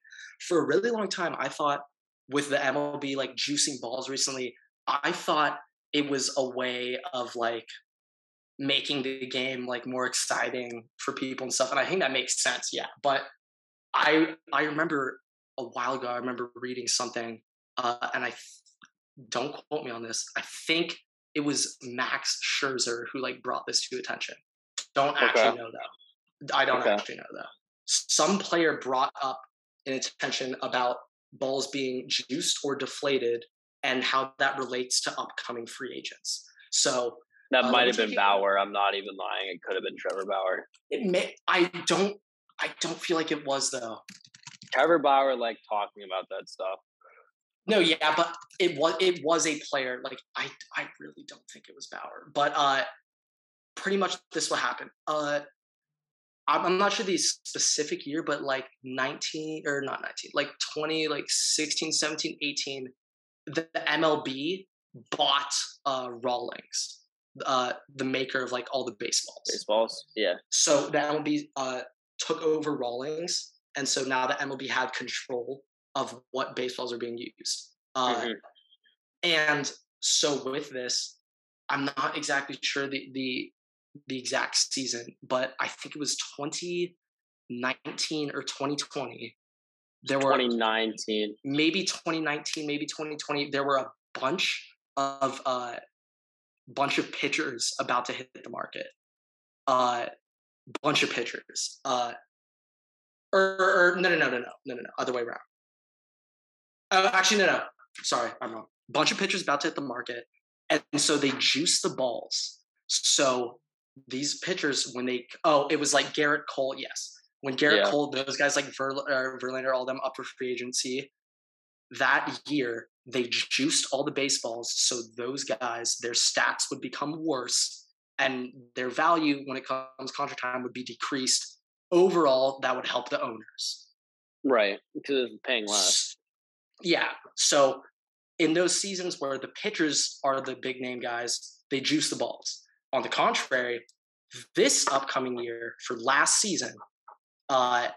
for a really long time, I thought with the MLB like juicing balls recently, I thought it was a way of like making the game like more exciting for people and stuff. And I think that makes sense. Yeah, but I I remember a while ago, I remember reading something, uh, and I don't quote me on this. I think it was Max Scherzer who like brought this to attention. Don't actually okay. know though. I don't okay. actually know though. Some player brought up an attention about balls being juiced or deflated and how that relates to upcoming free agents. So that uh, might have been Bauer. I'm not even lying. It could have been Trevor Bauer. It may. I don't. I don't feel like it was though. Trevor Bauer liked talking about that stuff. No, yeah, but it was it was a player. Like I I really don't think it was Bauer, but uh, pretty much this will happen. Uh, I'm not sure the specific year, but like 19 or not 19, like 20, like 16, 17, 18, the MLB bought uh Rawlings, uh, the maker of like all the baseballs. Baseballs, yeah. So the MLB uh took over Rawlings, and so now the MLB had control of what baseballs are being used. Uh, mm-hmm. And so with this, I'm not exactly sure the, the the exact season, but I think it was 2019 or 2020. There were 2019, maybe 2019, maybe 2020. There were a bunch of uh, bunch of pitchers about to hit the market. Uh, bunch of pitchers. Uh, er, er, or, or no, no, no, no, no, no, no, other way around. Uh, actually, no, no. Sorry, I'm wrong. Bunch of pitchers about to hit the market, and so they juice the balls. So these pitchers, when they oh, it was like Gerrit Cole. Yes, when Gerrit Yeah. Cole, those guys like Ver, uh, Verlander, all them up for free agency. That year, they juiced all the baseballs, so those guys, their stats would become worse, and their value when it comes contract time would be decreased. Overall, that would help the owners. right? Because it's paying less. Yeah. So in those seasons where the pitchers are the big name guys, they juice the balls. On the contrary, this upcoming year for last season, uh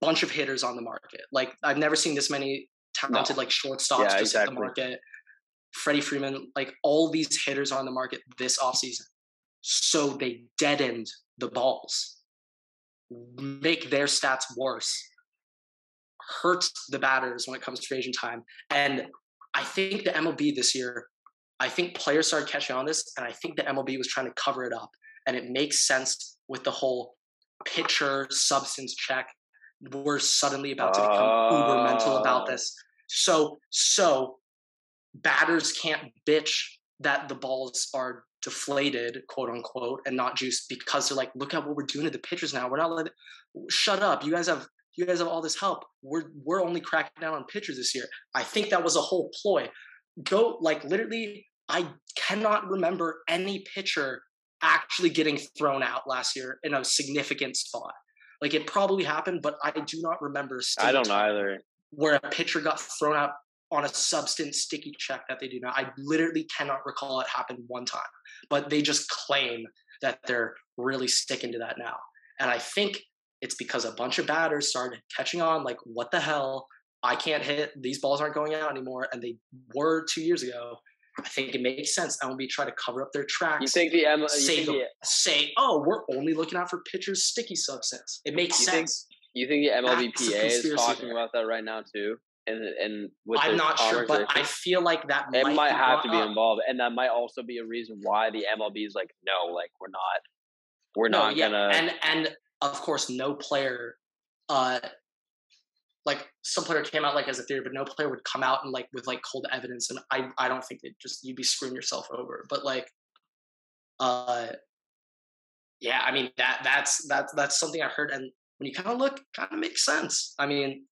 bunch of hitters on the market. Like I've never seen this many talented like shortstops Yeah, just hit the market. Freddie Freeman, like all these hitters are on the market this offseason. So they deadened the balls, make their stats worse, hurts the batters when it comes to free agent time. And I think the MLB this year, I think players started catching on this, and I think the MLB was trying to cover it up. And it makes sense with the whole pitcher substance check. We're suddenly about to become uber mental ah. about Oh. this. So, so batters can't bitch that the balls are deflated, quote unquote, and not juiced because they're like, look at what we're doing to the pitchers now. We're not letting shut up. You guys have you guys have all this help. We're we're only cracking down on pitchers this year. I think that was a whole ploy. Go like literally, I cannot remember any pitcher actually getting thrown out last year in a significant spot. Like it probably happened, but I do not remember. I don't either. where a pitcher got thrown out on a substance sticky check that they do now. I literally cannot recall it happened one time, but they just claim that they're really sticking to that now. And I think it's because a bunch of batters started catching on, like, what the hell? I can't hit. These balls aren't going out anymore. And they were two years ago. I think it makes sense. MLB try to cover up their tracks. You think the M? You say, think the- say, oh, we're only looking out for pitchers' sticky substance. It makes You think- sense. you think the MLBPA is talking there. about that right now too? And and I'm not sure, but I feel like that it might, might have to be up. involved, and that might also be a reason why the MLB is like, no, like we're not, we're no, not yeah, gonna. and and of course, no player, uh, like some player came out like as a theory, but no player would come out and like with like cold evidence, and I I don't think that just you'd be screwing yourself over. But like, uh, yeah, I mean that that's that's that's something I heard, and when you kind of look, kind of makes sense. I mean,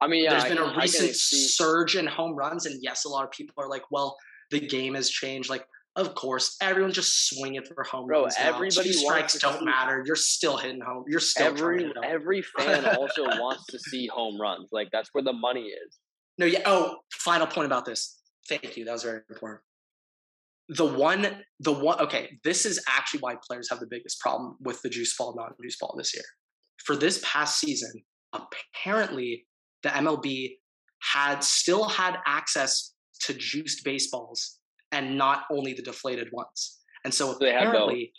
I mean, yeah, there's I been a recent surge in home runs, and yes, a lot of people are like, well, the game has changed. Like, of course, everyone just swinging for home Bro, runs. now. everybody Two strikes don't see- matter. You're still hitting home. You're still every every fan also wants to see home runs. Like that's where the money is. No, yeah. Oh, final point about this. Thank you. That was very important. The one, the one. Okay, this is actually why players have the biggest problem with the juice ball, non-juice ball this year. For this past season, apparently the MLB had still had access to juiced baseballs and not only the deflated ones. And so They had both. apparently,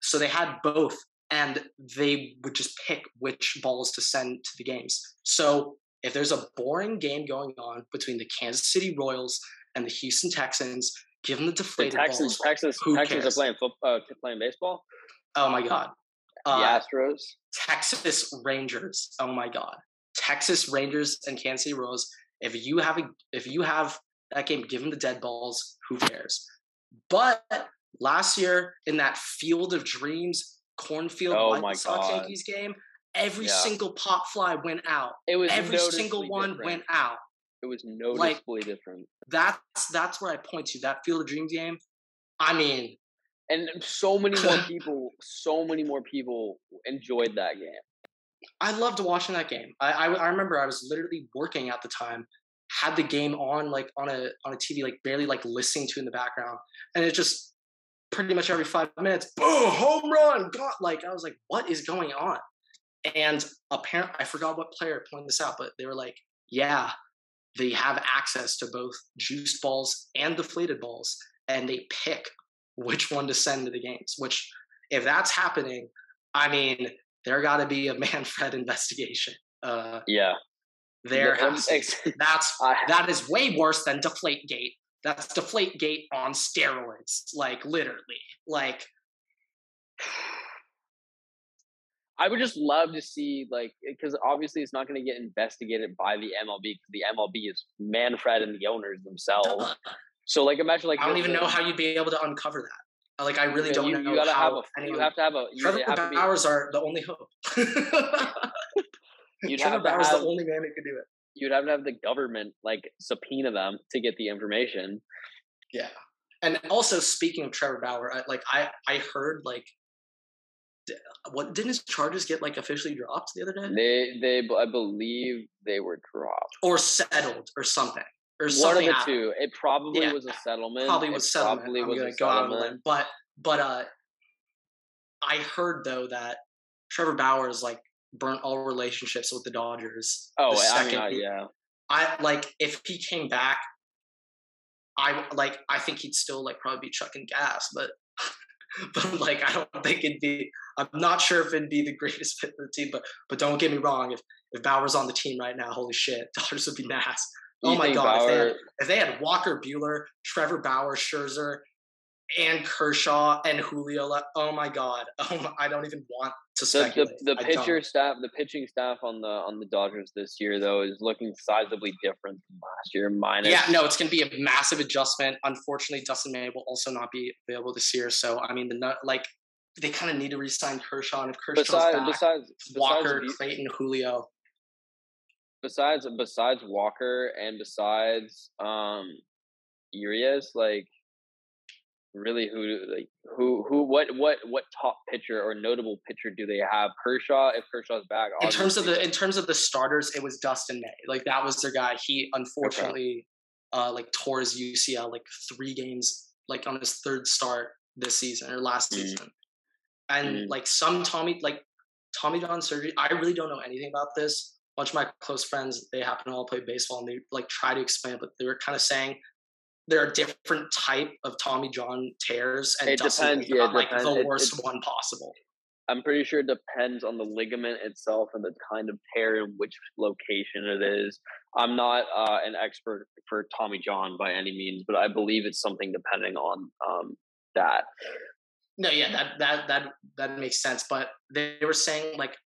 so they had both, and they would just pick which balls to send to the games. So if there's a boring game going on between the Kansas City Royals and the Houston Texans, give them the The deflated Texans, balls. Texans, Who Texans cares? are playing football, uh, playing baseball. Oh my god. the Uh, Astros. Texas Rangers. Oh my god. Texas Rangers and Kansas City Royals. If you have a, if you have that game, give them the dead balls. Who cares? But last year in that Field of Dreams cornfield Oh White Sox God. Yankees game, every Yeah. single pop fly went out. It was Every single one different. went out. It was noticeably different, That's that's where I point to that Field of Dreams game. I mean, and so many more people, so many more people enjoyed that game. I loved watching that game. I, I I remember I was literally working at the time, had the game on like on a on a TV, like barely like listening to in the background, and it just pretty much every five minutes, boom, home run, God! Like I was like, what is going on? And apparently, I forgot what player pointed this out, but they were like, yeah, they have access to both juiced balls and deflated balls, and they pick which one to send to the games. Which, if that's happening, I mean, there got to be a Manfred investigation. Uh, yeah, there has to. That's that is way worse than Deflate Gate. That's Deflate Gate on steroids, like literally, like. I would just love to see like eh, because obviously it's not going to get investigated by the MLB because the MLB is Manfred and the owners themselves. So like imagine like I don't even know how you'd be able to uncover that. Uh, like I really don't you, know. You gotta have a. you have to have a. You Trevor have Bauer's be, are the only hope. you'd Trevor have to Bauer's have, the only man who could do it. You'd have to have the government like subpoena them to get the information. Yeah, and also speaking of Trevor Bauer, I, like I I heard like what didn't his charges get like officially dropped the other day? They they I believe they were dropped or settled or something or one something. of the happened. two. It probably Yeah. was a settlement. Probably It was settlement. Probably I'm was gonna a go out on a settlement. limb, but but uh, I heard though that Trevor Bauer is like burnt all relationships with the Dodgers. Oh, the I mean, second yeah. I like if he came back, I like I think he'd still like probably be chucking gas, but but like I don't think it'd be. I'm not sure if it'd be the greatest fit for the team, but but don't get me wrong. If if Bauer's on the team right now, holy shit, Dodgers would be nice. Oh my god, if they, had, if they had Walker Buehler, Trevor Bauer, Scherzer, and Kershaw and Julio, oh my god, oh my, I don't even want to the, speculate. the, the I pitcher don't. staff the pitching staff on the on the Dodgers this year though is looking sizably different than last year minus Yeah, no, it's going to be a massive adjustment. Unfortunately, Dustin May will also not be available this year. So, I mean, the like they kind of need to re-sign Kershaw, and if Kershaw's besides back, besides Walker, besides, Clayton, Julio. besides besides Walker and besides um Urias like really who like who who what what what top pitcher or notable pitcher do they have Kershaw if Kershaw's back In terms of the in terms of the starters, it was Dustin May. Like that was their guy. He unfortunately uh like tore his UCL like three games like on his third start this season or last Mhm. season. And Mhm. like some Tommy like Tommy John surgery, I really don't know anything about this. A bunch of my close friends, they happen to all play baseball and they like try to explain, but they were kind of saying there are different type of Tommy John tears and It depends, yeah, got it like depends. the worst it- one possible. I'm pretty sure it depends on the ligament itself and the kind of tear and which location it is. I'm not uh, an expert for Tommy John by any means, but I believe it's something depending on um, that. No, yeah, that that that that makes sense. But they were saying like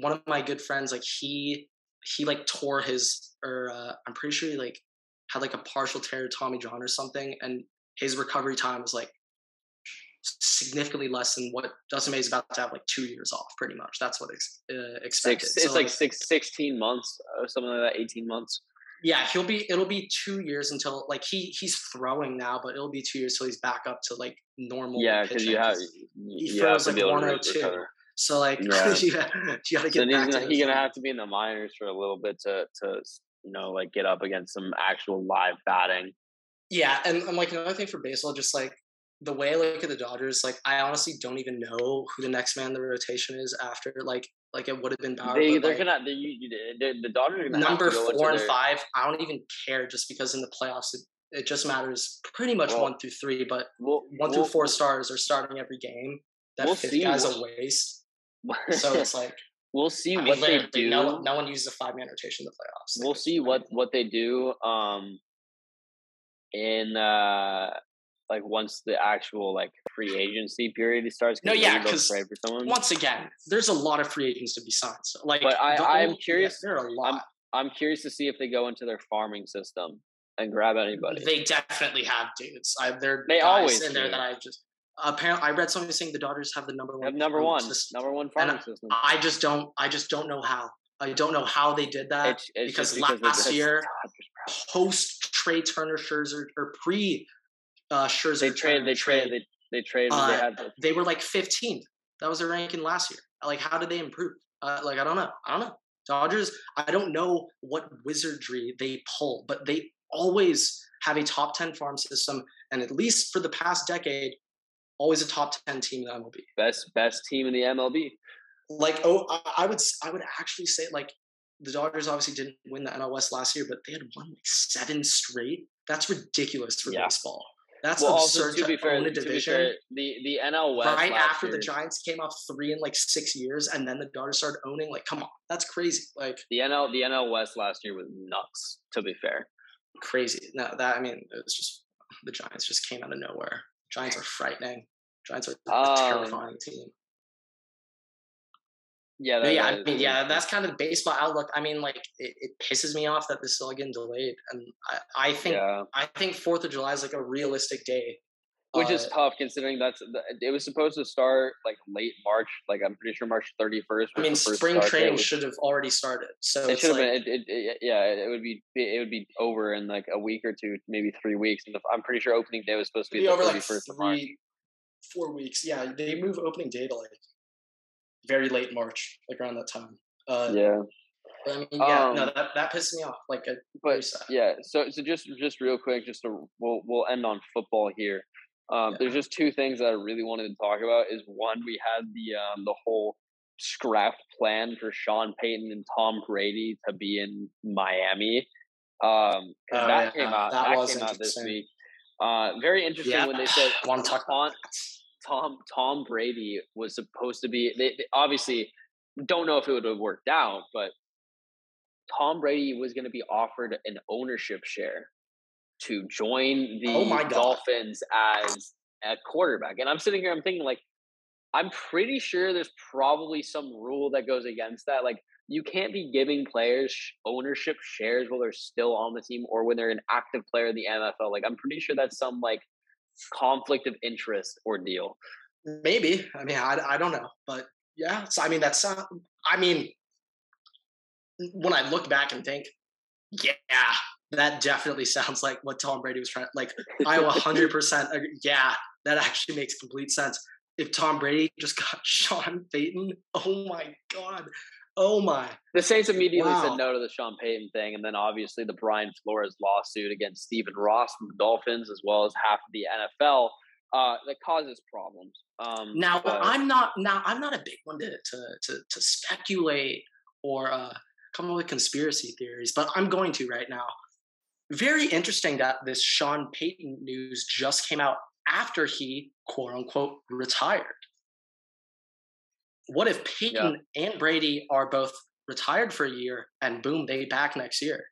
one of my good friends, like he he like tore his or uh, I'm pretty sure he like had like a partial tear of Tommy John or something, and his recovery time was like significantly less than what Dustin May is about to have like two years off, pretty much. That's what ex- uh, expected. Six, it's So, like six, 16 months or something like that, 18 months. yeah, he'll be it'll be two years until like he he's throwing now, but it'll be two years till he's back up to like normal. Yeah, because you have you he have throws to like be able to 102. So like Yeah. you, you gotta get he's back to gonna, those he's gonna have to be in the minors for a little bit to to you know like get up against some actual live batting. Yeah, and, and like another thing for baseball, just like the way I look at the Dodgers, like I honestly don't even know who the next man in the rotation is after. Like, like it would have been Bauer. They, they're like, gonna they, they, the Dodgers are gonna number go four and their- five. I don't even care, just because in the playoffs it, it just matters pretty much Well, one through three. But We'll, one we'll, through four stars are starting every game. That We'll fifth see. guy's a waste. So it's like we'll see I mean, what they do. No, one- no one uses a five man rotation in the playoffs. We'll see what what they do um in uh like once the actual like free agency period starts. No, yeah, they'll 'cause trade for someone. Once again, there's a lot of free agents to be signed. So, like, But I, am curious- there are a lot. I'm curious to see if they go into their farming system and grab anybody. They definitely have dudes. I, they're They guys always in there that I just apparently I read something saying the Dodgers have the number one. number one, system. number one And system. I just don't. I just don't know how. I don't know how they did that. It's, it's because because last year, Post Trea Turner, Scherzer, or pre uh, Scherzer, they traded. They Turner trade, traded. They, they traded. Uh, they had the, they were like 15th. That was their ranking last year. Like, how did they improve? Uh, like, I don't know. I don't know. Dodgers. I don't know what wizardry they pull, but they always have a top 10 farm system, and at least for the past decade, always a top 10 team in the MLB. best best team in the MLB. Like, oh, I, would, I would actually say like the Dodgers obviously didn't win the NL West last year, but they had won like seven straight. That's ridiculous for Yeah. baseball. That's well, absurd also to be to fair, own a division fair, the the NL West right after year, the Giants came off three in like six years, and then the Dodgers started owning. Like, come on, that's crazy. Like the NL the NL West last year was nuts. To be fair, crazy. No, that I mean, it was just the Giants just came out of nowhere. Giants are frightening. Giants are a Um, terrifying team. yeah, yeah, I mean, yeah, that's kind of the baseball outlook. I mean, like it, it pisses me off that this is all getting delayed, and I, I think yeah, I think Fourth of July is like a realistic day. which is Uh, tough considering that's the- it was supposed to start like late March. Like I'm pretty sure March 31st. I mean, spring training should have already started. So It should have like, been. It, it, yeah, it would be. It would be over in like a week or two, maybe three weeks. And the, I'm pretty sure opening day was supposed to be, be the over like 31st of March. three, four weeks. Yeah, they move opening day to like very late March, like around that time. Uh, Yeah, I mean, yeah, no, Um, that that pissed me off. Like, uh, but yeah. So so just just real quick, just to we'll we'll end on football here. Um, Yeah. There's just two things that I really wanted to talk about. Is one, we had the um the whole scrapped plan for Sean Payton and Tom Brady to be in Miami. Um, Oh, that yeah, came out. that That, was came out this week. Uh, very interesting when they said want to talk Tom. Tom Tom Brady was supposed to be. They, they obviously don't know if it would have worked out, but Tom Brady was going to be offered an ownership share to join the Oh Dolphins as a quarterback. And I'm sitting here, I'm thinking like, I'm pretty sure there's probably some rule that goes against that. Like, you can't be giving players ownership shares while they're still on the team or when they're an active player in the NFL. Like, I'm pretty sure that's some like conflict of interest ordeal. Maybe. I mean, I, I don't know, but yeah. So I mean, that's. Uh, I mean, when I look back and think, yeah, that definitely sounds like what Tom Brady was trying. Like, I 100 percent Yeah, that actually makes complete sense. If Tom Brady just got Sean Payton, oh my god, oh my. The Saints immediately Wow. said no to the Sean Payton thing, and then obviously the Brian Flores lawsuit against Stephen Ross from the Dolphins, as well as half of the NFL, uh, that causes problems. Um, Now but- I'm not. Now I'm not a big one to to to, to speculate or uh, come up with conspiracy theories, but I'm going to right now. Very interesting that this Sean Payton news just came out after he quote unquote retired. What if Payton and Brady are both retired for a year and boom, they back next year?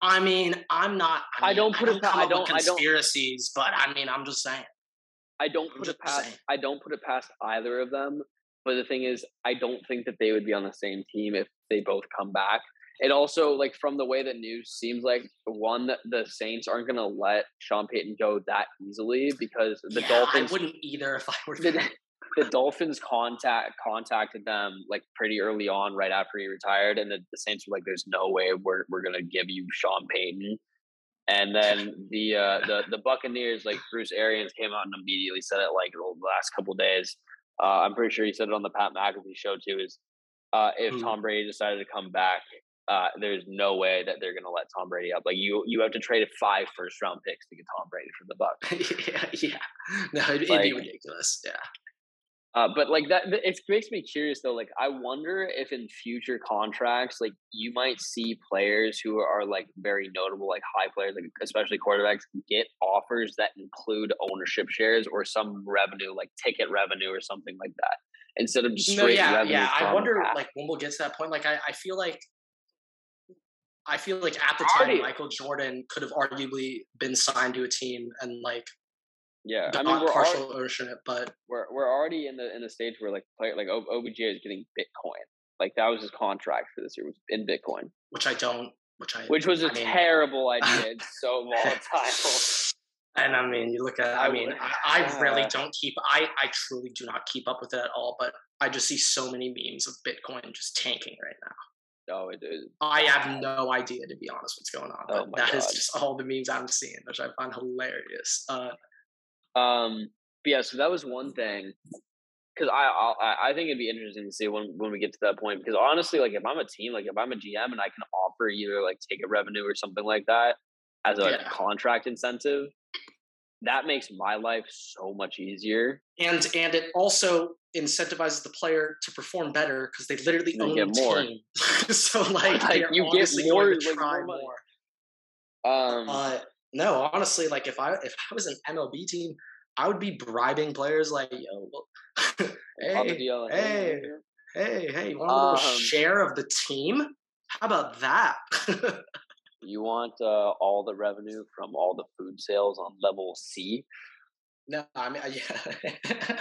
I mean, I'm not. I mean, don't put it I up with don't- I don't- conspiracies, but I mean, I'm just saying. I don't I'm put it past. saying. I don't put it past either of them. But the thing is, I don't think that they would be on the same team if they both come back. It also, like from the way the news seems like, one that the Saints aren't going to let Sean Payton go that easily because the yeah, Dolphins I wouldn't either if I were. the, the Dolphins contact contacted them like pretty early on, right after he retired, and the, the Saints were like, "There's no way we're we're gonna give you Sean Payton." And then the uh, the the Buccaneers, like Bruce Arians, came out and immediately said it like the last couple days. Uh, I'm pretty sure he said it on the Pat McAfee show too. Is uh, if Hmm. Tom Brady decided to come back, uh, there's no way that they're gonna let Tom Brady up. Like you you have to trade five first round picks to get Tom Brady from the Bucs. yeah, yeah. No, it'd, it'd be ridiculous. Yeah. Uh, but like that, it makes me curious though. Like, I wonder if in future contracts, like you might see players who are like very notable, like high players, like especially quarterbacks, get offers that include ownership shares or some revenue, like ticket revenue or something like that, instead of just No, yeah, revenue. yeah. I wonder, cap. like, when we'll get to that point. Like, I, I feel like, I feel like at the time, Michael Jordan could have arguably been signed to a team and like yeah, I mean, we're partial already, ownership, but we're we're already in the in the stage where like player like OBJ is getting Bitcoin. Like that was his contract for this year was in Bitcoin, which I don't. Which I. which was a I mean- terrible idea. It's so volatile. And I mean, you look at. I I mean, would- I, I really uh, don't keep. I I truly do not keep up with it at all. But I just see so many memes of Bitcoin just tanking right now. No, it is. I have no idea, to be honest, what's going on. Oh But that is God. just all the memes I'm seeing, which I find hilarious. Uh, Um, but yeah, so that was one thing. Because I, I I think it'd be interesting to see when when we get to that point. Because honestly, like if I'm a team, like if I'm a GM and I can offer either like ticket revenue or something like that as a Yeah. contract incentive, that makes my life so much easier. and and it also incentivizes the player to perform better because they literally They own get the more. team. so like, Like, you get more, like, try more more. Um, Uh, no, honestly, like if I if I was an MLB team, I would be bribing players like, yo, well, hey, hey, hey, hey, you want a little um, share of the team? How about that? you want uh, all the revenue from all the food sales on level C? No, I mean, yeah.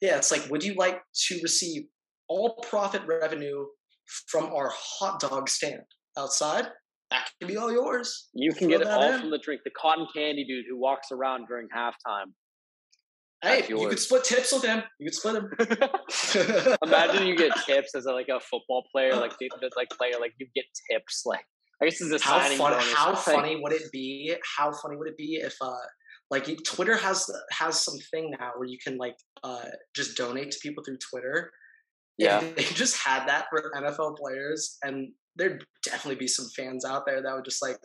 yeah, it's like, would you like to receive all profit revenue from our hot dog stand outside? That can be all yours. You can Throw get it all in. from the drink. The cotton candy dude who walks around during halftime. Hey, you could split tips with him. You could split him. Imagine you get tips as a, like a football player, like like player, like you get tips. Like I guess this is a how fun, How funny would it be? How funny would it be if uh like Twitter has has some thing now where you can like uh just donate to people through Twitter. Yeah, they just had that for NFL players, and there'd definitely be some fans out there that would just like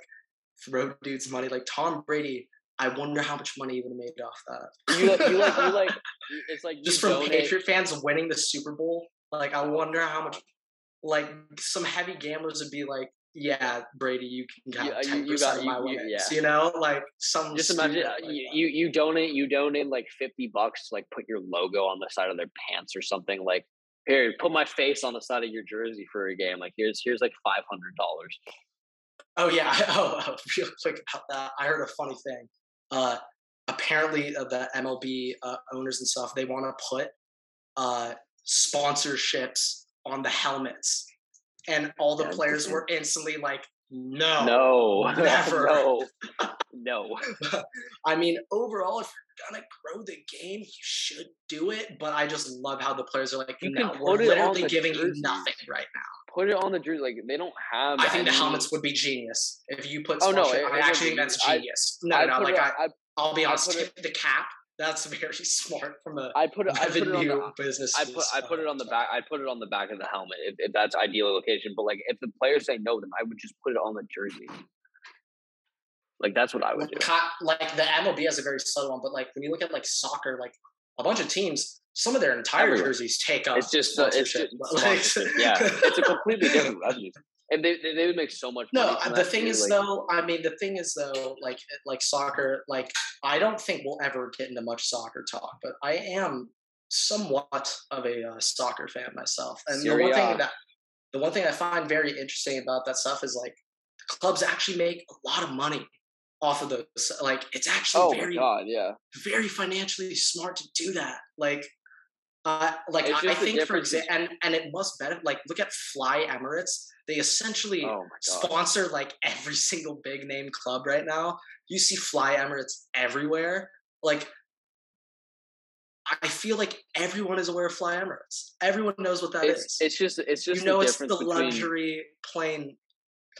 throw dudes money. Like Tom Brady I wonder how much money he would have made off that. You like, you like, you like, it's like just from donate. Patriot fans winning the Super Bowl. Like, I wonder how much. Like, some heavy gamblers would be like, "Yeah, Brady, you can have uh, ten yeah, percent of my you, winnings." Yeah. You know, like some. Just imagine uh, like you, you you donate you donate like fifty bucks, to, like put your logo on the side of their pants or something. Like, here, put my face on the side of your jersey for a game. Like, here's here's like five hundred dollars. Oh yeah. Oh, real quick about that. I heard a funny thing uh, apparently uh, the MLB uh, owners and stuff they want to put uh, sponsorships on the helmets, and all the players were instantly like, "No, no, never, no, no." I mean, overall, if gonna grow the game, you should do it. But I just love how the players are like, you can "No, we're literally giving you nothing right now." put it on the jersey. Like they don't have. I think the helmets would be genius if you put. Oh no! It, I actually think that's genius. I, no, no, like it, I, I'll be honest. Skip the cap. That's very smart from a I put it, I put it on the, business. I put I put it on the back. I put it on the back of the helmet if, if that's ideal location. But like if the players say no, then I would just put it on the jersey. Like that's what I would do. Like the MLB has a very subtle one, but like when you look at like soccer, like a bunch of teams, some of their entire Everyone. jerseys take up. It's just, uh, it's just yeah, it's a completely different revenue. And they, they would make so much. No, the thing is like, though, I mean, the thing is though, like like soccer, like I don't think we'll ever get into much soccer talk, but I am somewhat of a uh, soccer fan myself, and the one thing that the one thing I find very interesting about that stuff is like the clubs actually make a lot of money off of those. Like it's actually oh very, God, yeah, very financially smart to do that. Like uh, like I, I think, for example, and and it must benefit. Like, look at Fly Emirates. They essentially oh sponsor like every single big name club right now. You see Fly Emirates everywhere. Like, I feel like everyone is aware of Fly Emirates. Everyone knows what that it's, is. it's, just, it's just you know, it's the between... luxury plane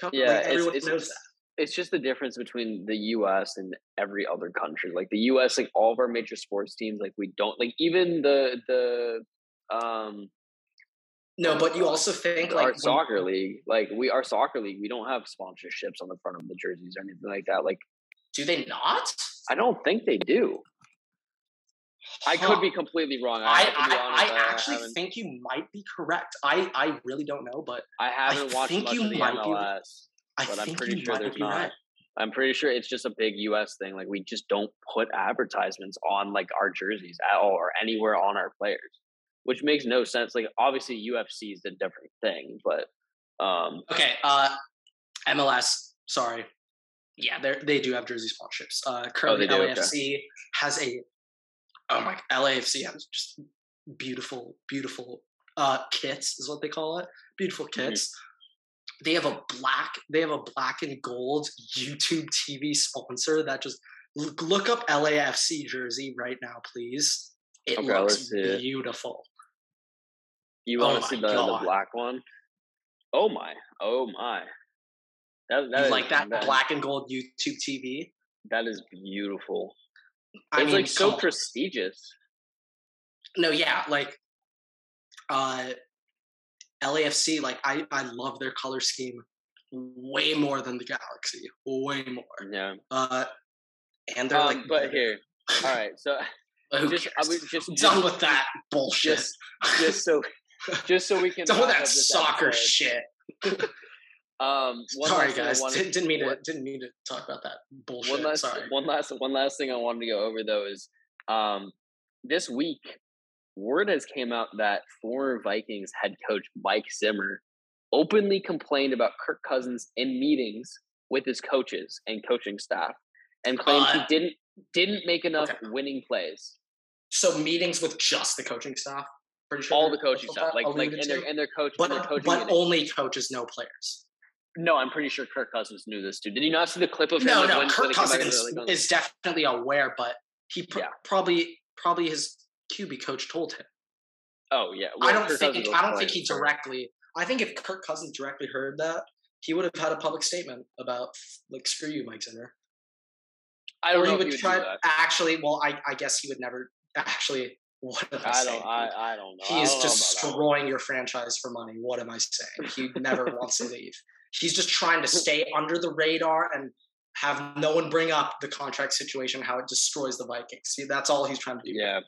company. Yeah, everyone it's, knows that it's just the difference between the US and every other country. Like the US, like all of our major sports teams, like we don't like even the the um no, but you also think like our soccer league, like we our soccer league, we don't have sponsorships on the front of the jerseys or anything like that. Like, do they not? I don't think they do. Huh. I could be completely wrong. I I, I, I actually I think you might be correct. I I really don't know, but I haven't watched much of the MLS. Be, I but I'm pretty sure there's not. Right. I'm pretty sure it's just a big US thing. Like we just don't put advertisements on like our jerseys at all or anywhere on our players, which makes no sense. Like obviously UFC is a different thing, but um Okay, uh MLS, sorry. Yeah, they they do have jersey sponsorships. Uh oh, currently oh, LAFC okay. has a oh my LAFC has just beautiful, beautiful uh kits is what they call it. Beautiful mm-hmm. kits. Mm-hmm they have a black they have a black and gold YouTube TV sponsor that just look, look up LAFC jersey right now, please. It okay, looks beautiful. You want oh to see the, the, black one? Oh my! Oh my! That, that is, like that, that black and gold YouTube TV? That is beautiful. I it's mean, like so prestigious. No, yeah, like uh LAFC, like I, I love their color scheme way more than the Galaxy, way more. Yeah. Uh, and they're um, like, but here, all right. So just, I was just done with that bullshit. Just, just so, just so we can done with that soccer episode. shit. Um, Sorry, guys. Wanted, didn't, mean to didn't mean to talk about that bullshit. One last, Sorry. One last, one last thing I wanted to go over though is, um, this week, word has came out that former Vikings head coach Mike Zimmer openly complained about Kirk Cousins in meetings with his coaches and coaching staff, and claimed uh, he didn't didn't make enough okay. winning plays. So meetings with just the coaching staff. Pretty sure all the coaching staff, like like and their and their coach, but, their coaching but only coaches, no players. No, I'm pretty sure Kirk Cousins knew this too. Did you not see the clip of him? No, like, no. Kirk Cousins is definitely aware, but he pr- yeah. probably probably his QB coach told him. Oh yeah, well, I don't Kirk think I don't think he directly. I think if Kirk Cousins directly heard that, he would have had a public statement about like screw you, Mike Zimmer. I don't or know. He would try. Actually, well, I I guess he would never actually. What am I, I saying? Don't, I, I don't know. He is destroying your franchise for money. What am I saying? He never wants to leave. He's just trying to stay under the radar and have no one bring up the contract situation, how it destroys the Vikings. See, that's all he's trying to do. Yeah.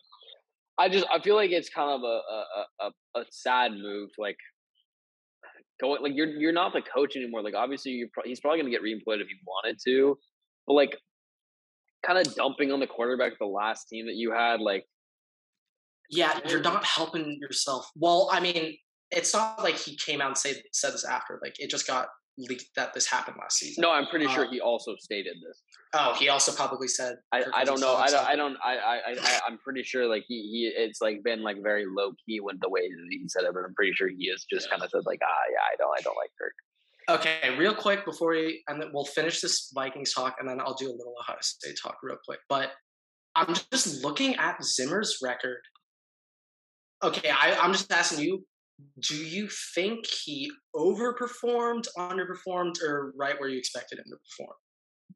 I just I feel like it's kind of a a, a, a sad move. Like going like you're you're not the coach anymore. Like obviously you're pro- he's probably gonna get reemployed if he wanted to, but like kind of dumping on the quarterback the last team that you had. Like yeah, you're not helping yourself. Well, I mean, it's not like he came out and said said this after. Like it just got leaked that this happened last season. No, I'm pretty sure um, he also stated this. Oh, he also publicly said. I, I don't know. I don't. I don't. I I I I'm pretty sure like he he it's like been like very low key with the way that he said it, but I'm pretty sure he has just yeah. kind of said like ah yeah I don't I don't like Kirk. Okay, real quick before we and then we'll finish this Vikings talk and then I'll do a little Ohio State talk real quick. But I'm just looking at Zimmer's record. Okay, I, I'm just asking you do you think he overperformed, underperformed, or right where you expected him to perform?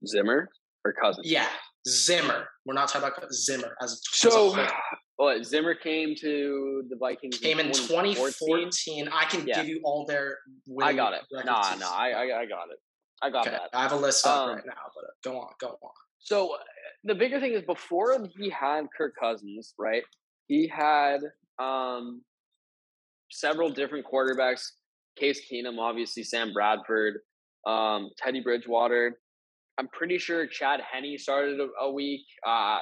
Zimmer or Cousins? Yeah, Zimmer. We're not talking about Zimmer as so. As what Zimmer came to the Vikings? Came in 2014. I can yeah. give you all their. I got it. Nah, nah, I, I, I got it. I got okay. that. I have a list up um, right now, but uh, go on, go on. So the bigger thing is before he had Kirk Cousins, right? He had um several different quarterbacks. Case Keenum, obviously Sam Bradford, um, Teddy Bridgewater. I'm pretty sure Chad Henne started a, a week. Uh,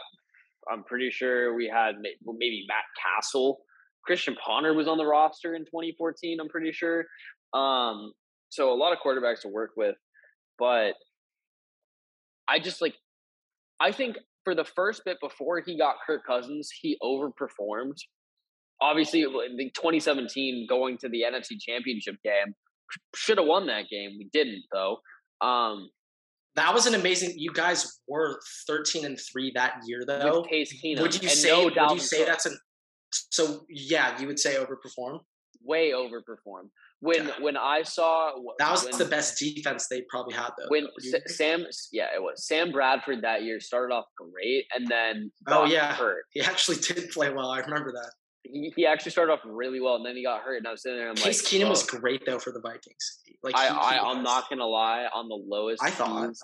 I'm pretty sure we had maybe Matt Cassel. Christian Ponder was on the roster in 2014. I'm pretty sure. Um, so a lot of quarterbacks to work with, but I just like. I think for the first bit before he got Kirk Cousins, he overperformed obviously the 2017 going to the NFC Championship game should have won that game. We didn't though. Um, that was an amazing. You guys were 13 and three that year though. With Case Keenum. Would you say? No would you say that's an? So yeah, you would say overperform. Way overperform. When yeah. when I saw that was when, the best defense they probably had though. When Sam, yeah, it was Sam Bradford that year started off great and then oh yeah, hurt. He actually did play well. I remember that he, he actually started off really well, and then he got hurt, and I was sitting there. And I'm Case like, Keenum was great though for the Vikings. Like I, he, I am not gonna lie, on the lowest, I thought. Teams,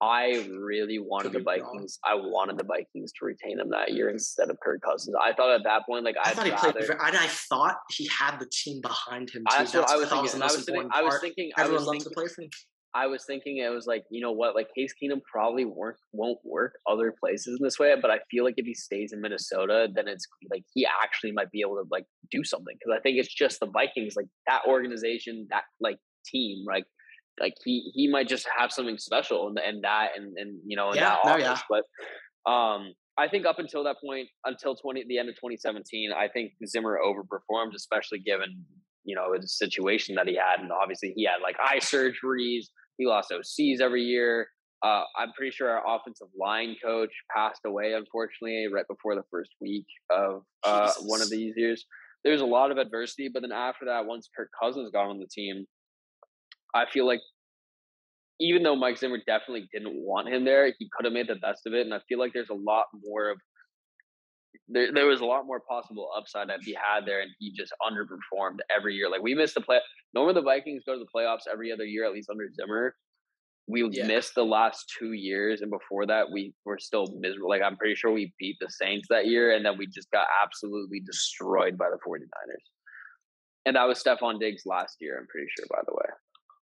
I really wanted the Vikings. Wrong. I wanted the Vikings to retain him that year instead of Kirk Cousins. I thought at that point, like I I'd thought he rather, played. I, I thought he had the team behind him. Too. That's, That's what I was thinking. I was, thinking, I was thinking. Everyone I was thinking, to play for him. I was thinking it was like, you know what, like Case Keenum probably work won't work other places in this way, but I feel like if he stays in Minnesota, then it's like he actually might be able to like do something because I think it's just the Vikings, like that organization, that like team, like like he he might just have something special and and that and and you know in yeah, that no, yeah. But um, I think up until that point, until twenty the end of twenty seventeen, I think Zimmer overperformed, especially given you know the situation that he had, and obviously he had like eye surgeries he lost OCs every year. Uh, I'm pretty sure our offensive line coach passed away, unfortunately, right before the first week of uh, one of these years. There's a lot of adversity, but then after that, once Kirk Cousins got on the team, I feel like even though Mike Zimmer definitely didn't want him there, he could have made the best of it. And I feel like there's a lot more of there, there was a lot more possible upside that he had there, and he just underperformed every year. Like we missed the play. Normally, the Vikings go to the playoffs every other year, at least under Zimmer. We yeah. missed the last two years, and before that, we were still miserable. Like I'm pretty sure we beat the Saints that year, and then we just got absolutely destroyed by the 49ers. And that was Stefon Diggs last year. I'm pretty sure, by the way.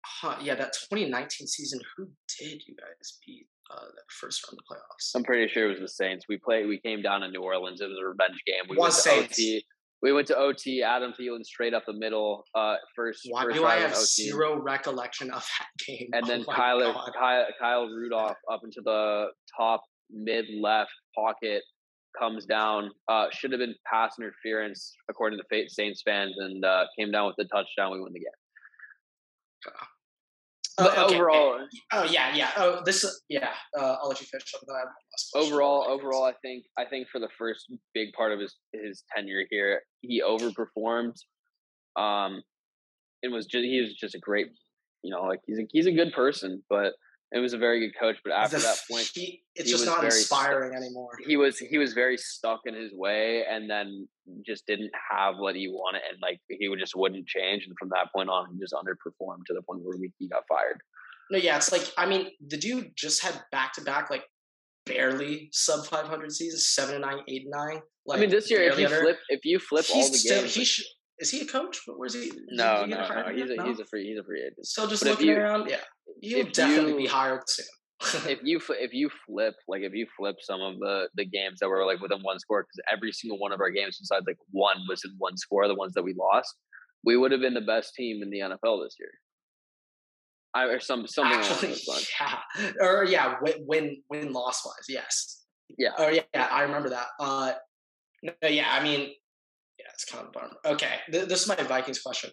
huh, yeah, that 2019 season, who did you guys beat uh, that first round of the playoffs? I'm pretty sure it was the Saints. We played. We came down to New Orleans. It was a revenge game. We went to Saints. OT. We went to OT. Adam Thielen straight up the middle. Uh, first. Why first do I have zero recollection of that game? And Oh then Kyler, Kyle, Kyle Rudolph up into the top mid left pocket comes down. Uh, should have been pass interference according to Saints fans, and uh, came down with the touchdown. We win the game. Oh, okay. overall, Oh yeah, yeah. Oh, this. Yeah. Uh, I'll let you finish up. Then I have one last question. overall, overall, I think I think for the first big part of his his tenure here, he overperformed. Um, it was just he was just a great, you know, like he's a he's a good person, but it was a very good coach. But after that point, he, it's he just not inspiring anymore. he was he was very stuck in his way and then just didn't have what he wanted and like he would just wouldn't change and from that point on he just underperformed to the point where we, he got fired No, yeah, it's like I mean, the dude just had back to back like barely sub 500 seasons, seven and nine, eight and nine. Like, i mean this year if you under. flip if you flip all the still, games he should. Is he a coach? Where's he? is no he no no he's a yet? he's a free he's a free agent Still just but looking you- around. Yeah, he'll definitely be hired soon. if you if you flip like if you flip some of the the games that were like within one score because every single one of our games besides like one was in one score the ones that we lost we would have been the best team in the nfl this year I, or some something Actually, yeah, or yeah, win win win loss wise, yes. Yeah. Oh yeah, yeah, I remember that. Uh, no, yeah, I mean, it's kind of bummer. Okay, th- this is my Vikings question.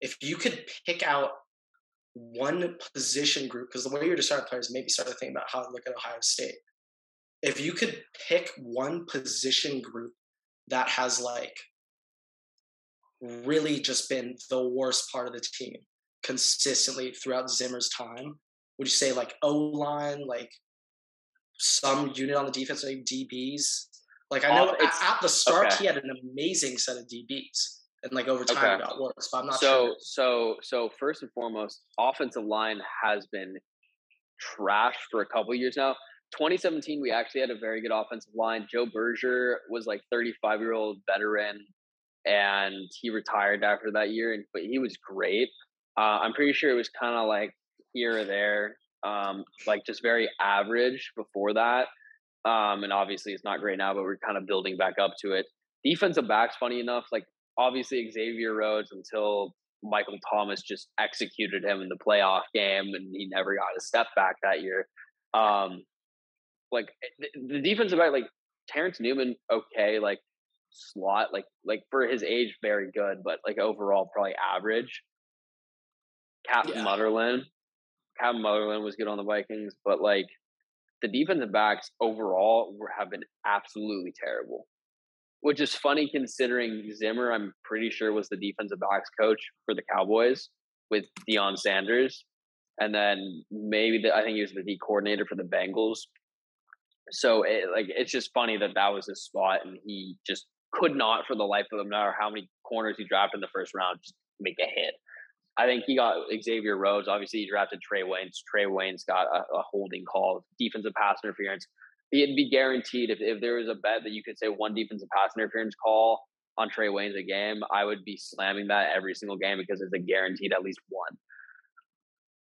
If you could pick out one position group, because the way you're describing players maybe start to think about how to look at Ohio State. If you could pick one position group that has like really just been the worst part of the team consistently throughout Zimmer's time, would you say like O line, like some unit on the defense, like DBs? Like I know Off- at, it's- at the start okay. he had an amazing set of DBs, and like over time Okay. it got worse. But I'm not so sure. so so first and foremost, offensive line has been trash for a couple years now. 2017, we actually had a very good offensive line. Joe Berger was like 35 year old veteran, and he retired after that year. And but he was great. Uh, I'm pretty sure it was kind of like here or there, um, like just very average before that. Um, and obviously it's not great now, but we're kind of building back up to it. Defensive backs, funny enough, like obviously Xavier Rhodes until Michael Thomas just executed him in the playoff game, and he never got a step back that year. Um, like the, the defensive back, like Terrence Newman, okay, like slot, like like for his age, very good, but like overall, probably average. Captain Yeah. Munnerlyn, Captain Munnerlyn was good on the Vikings, but like the defensive backs overall were, have been absolutely terrible which is funny considering Zimmer, I'm pretty sure, was the defensive backs coach for the Cowboys with Deion Sanders. And then maybe the, I think he was the D coordinator for the Bengals. So it, like it's just funny that that was his spot, and he just could not, for the life of him, no matter how many corners he drafted in the first round, just make a hit. I think he got Xavier Rhodes. Obviously, he drafted Trae Waynes. Trae Waynes got a, a holding call, defensive pass interference it'd be guaranteed if, if there was a bet that you could say one defensive pass interference call on Trae Waynes a game, I would be slamming that every single game because it's a guaranteed at least one.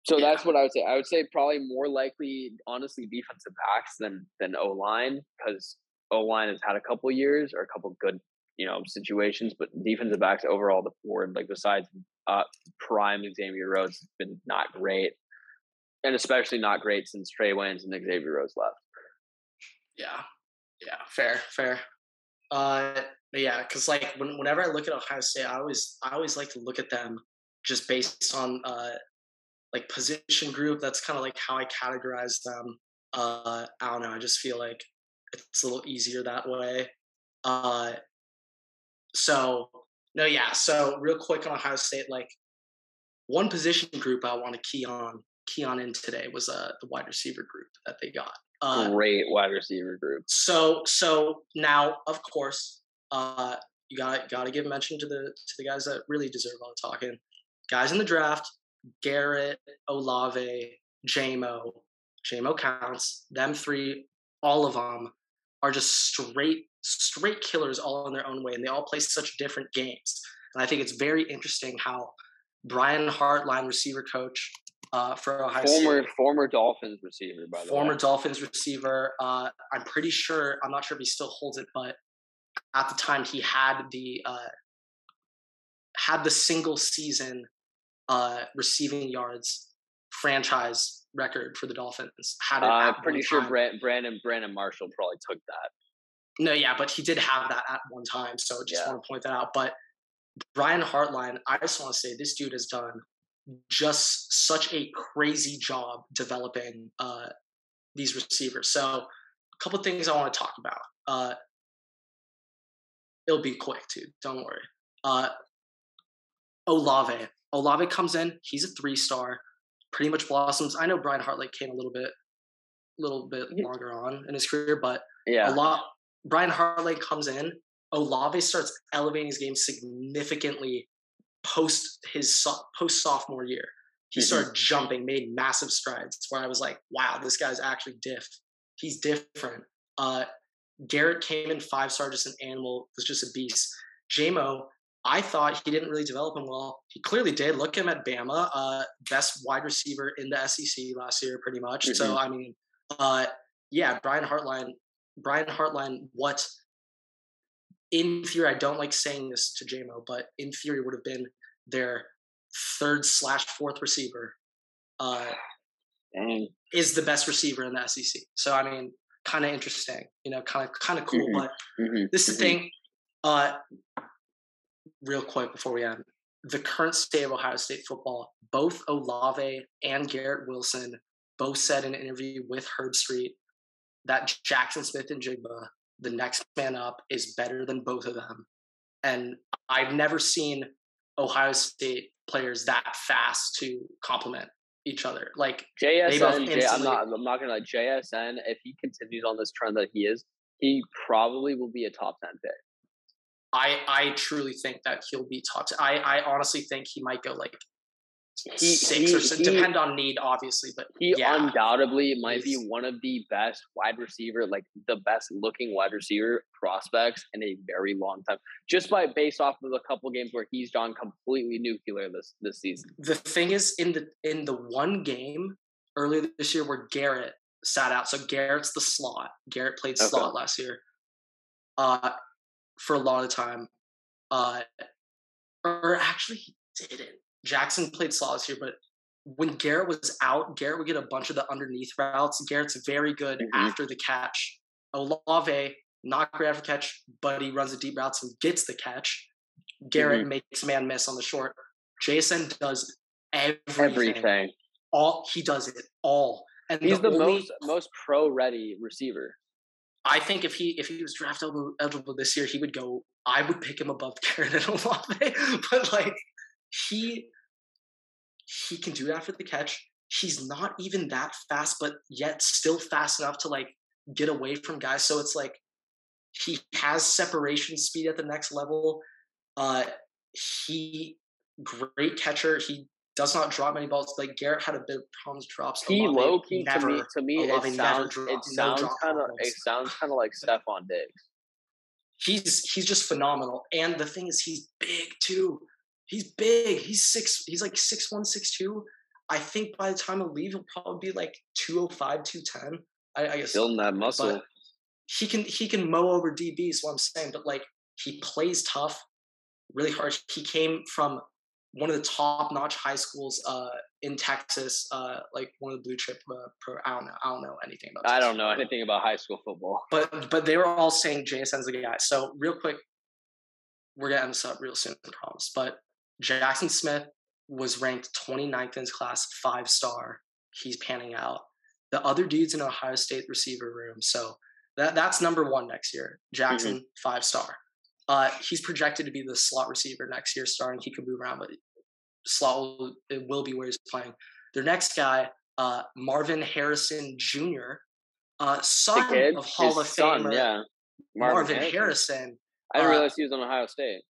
So Yeah. that's what I would say. I would say probably more likely, honestly, defensive backs than than O line because O line has had a couple years or a couple good you know situations, but defensive backs overall the board like besides uh, prime Xavier Rhodes has been not great, and especially not great since Trae Waynes and Xavier Rhodes left. Yeah, yeah, fair, fair. Uh, but yeah, because like when, whenever I look at Ohio State, I always I always like to look at them just based on uh like position group. That's kind of like how I categorize them. Uh, I don't know. I just feel like it's a little easier that way. Uh, so no, yeah. So real quick on Ohio State, like one position group I want to key on key on in today was uh the wide receiver group that they got. Uh, Great wide receiver group. so so now of course uh you got got to give mention to the to the guys that really deserve all the talking guys in the draft garrett olave jamo jamo counts them three all of them are just straight straight killers all in their own way and they all play such different games and i think it's very interesting how Brian Hartline, receiver coach uh, for Ohio former State. former Dolphins receiver, by the way. former way. Dolphins receiver. Uh, I'm pretty sure. I'm not sure if he still holds it, but at the time he had the uh, had the single season uh, receiving yards franchise record for the Dolphins. Had it Uh, I'm pretty sure. Brand, Brandon Brandon Marshall probably took that. No, yeah, but he did have that at one time. So just Yeah. want to point that out. But Brian Hartline, I just want to say this dude has done just such a crazy job developing uh, these receivers. So a couple things I want to talk about. Uh, it'll be quick too. Don't worry. Uh, Olave. Olave comes in. He's a three star. Pretty much blossoms. I know Brian Hartline came a little bit, little bit longer on in his career, but Yeah. a lot. Brian Hartline comes in. Olave starts elevating his game significantly post his post sophomore year. He Mhm. started jumping, made massive strides. Where I was like, "Wow, this guy's actually diff. He's different." Uh, Garrett came in five star, just an animal, was just a beast. Jamo, I thought he didn't really develop him well. He clearly did. Look him at Bama, uh, best wide receiver in the SEC last year, pretty much. So I mean, uh, yeah, Brian Hartline, Brian Hartline, what in theory, I don't like saying this to Jamo, but in theory would have been their third slash fourth receiver, uh, Dang. is the best receiver in the SEC. So I mean, kind of interesting, you know, kind of kind of cool. Mhm. But Mhm. this is the Mhm. thing. Uh, real quick before we end, the current state of Ohio State football, both Olave and Garrett Wilson both said in an interview with Herbstreit that Jackson Smith-Njigba, the next man up, is better than both of them. And I've never seen Ohio State players that fast to compliment each other. Like JSN, J, I'm not. I'm not gonna lie. JSN, if he continues on this trend that he is, he probably will be a top ten pick. I, I truly think that he'll be top. T- I, I honestly think he might go like He- six he- or so. he- Depend on need, obviously, but He yeah, undoubtedly might be one of the best wide receiver, like the best looking wide receiver prospects in a very long time. Just by based off of a couple games where he's gone completely nuclear this this season. the thing is in the in the one game earlier this year where Garrett sat out. So Garrett's the slot. Garrett played Okay. slot last year. Uh for a lot of time. Uh or actually he didn't. Jackson played slot here, but when Garrett was out, Garrett would get a bunch of the underneath routes. Garrett's very good Mhm. after the catch. Olave, not great after catch, but he runs the deep routes and gets the catch. Garrett Mm-hmm. makes man miss on the short. Jason does everything. Everything. All he does it all. And He's the, only- most most pro ready receiver. I think if he if he was draft eligible, eligible this year, he would go. I would pick him above Garrett and Olave, but like he he can do it after the catch. He's not even that fast, but yet still fast enough to like get away from guys. So it's like he has separation speed at the next level. Uh, he great catcher. He does not drop many balls. Like Garrett had a bit of problems drops. He Olave low key to me to me Olave it never sounds it sounds drop kind of it sounds kind of like Stefon Diggs. he's he's just phenomenal. And the thing is, he's big too. He's big. He's six. He's like six one, six two. I think by the time he'll leave, he'll probably be like 205, 210. I, I guess Building that muscle. he can he can mow over DBs. what I'm saying. But like he plays tough, really hard. He came from one of the top notch high schools uh, in Texas, uh, like one of the blue chip uh, pro. I don't know. I don't know anything about. I don't know football anything about high school football. but but they were all saying JSN's the guy. So real quick, we're gonna end this up real soon, I promise. But Jackson Smith was ranked 29th in his class, five star. He's panning out. The other dudes in Ohio State receiver room. So that that's number one next year. Jackson, five star. Uh, he's projected to be the slot receiver next year, starting. He could move around, but slot will, it will be where he's playing. Their next guy, uh, Marvin Harrison Jr., uh, son of Hall his of son, Famer yeah. Marvin, Harrison. I didn't uh, realize he was on Ohio State.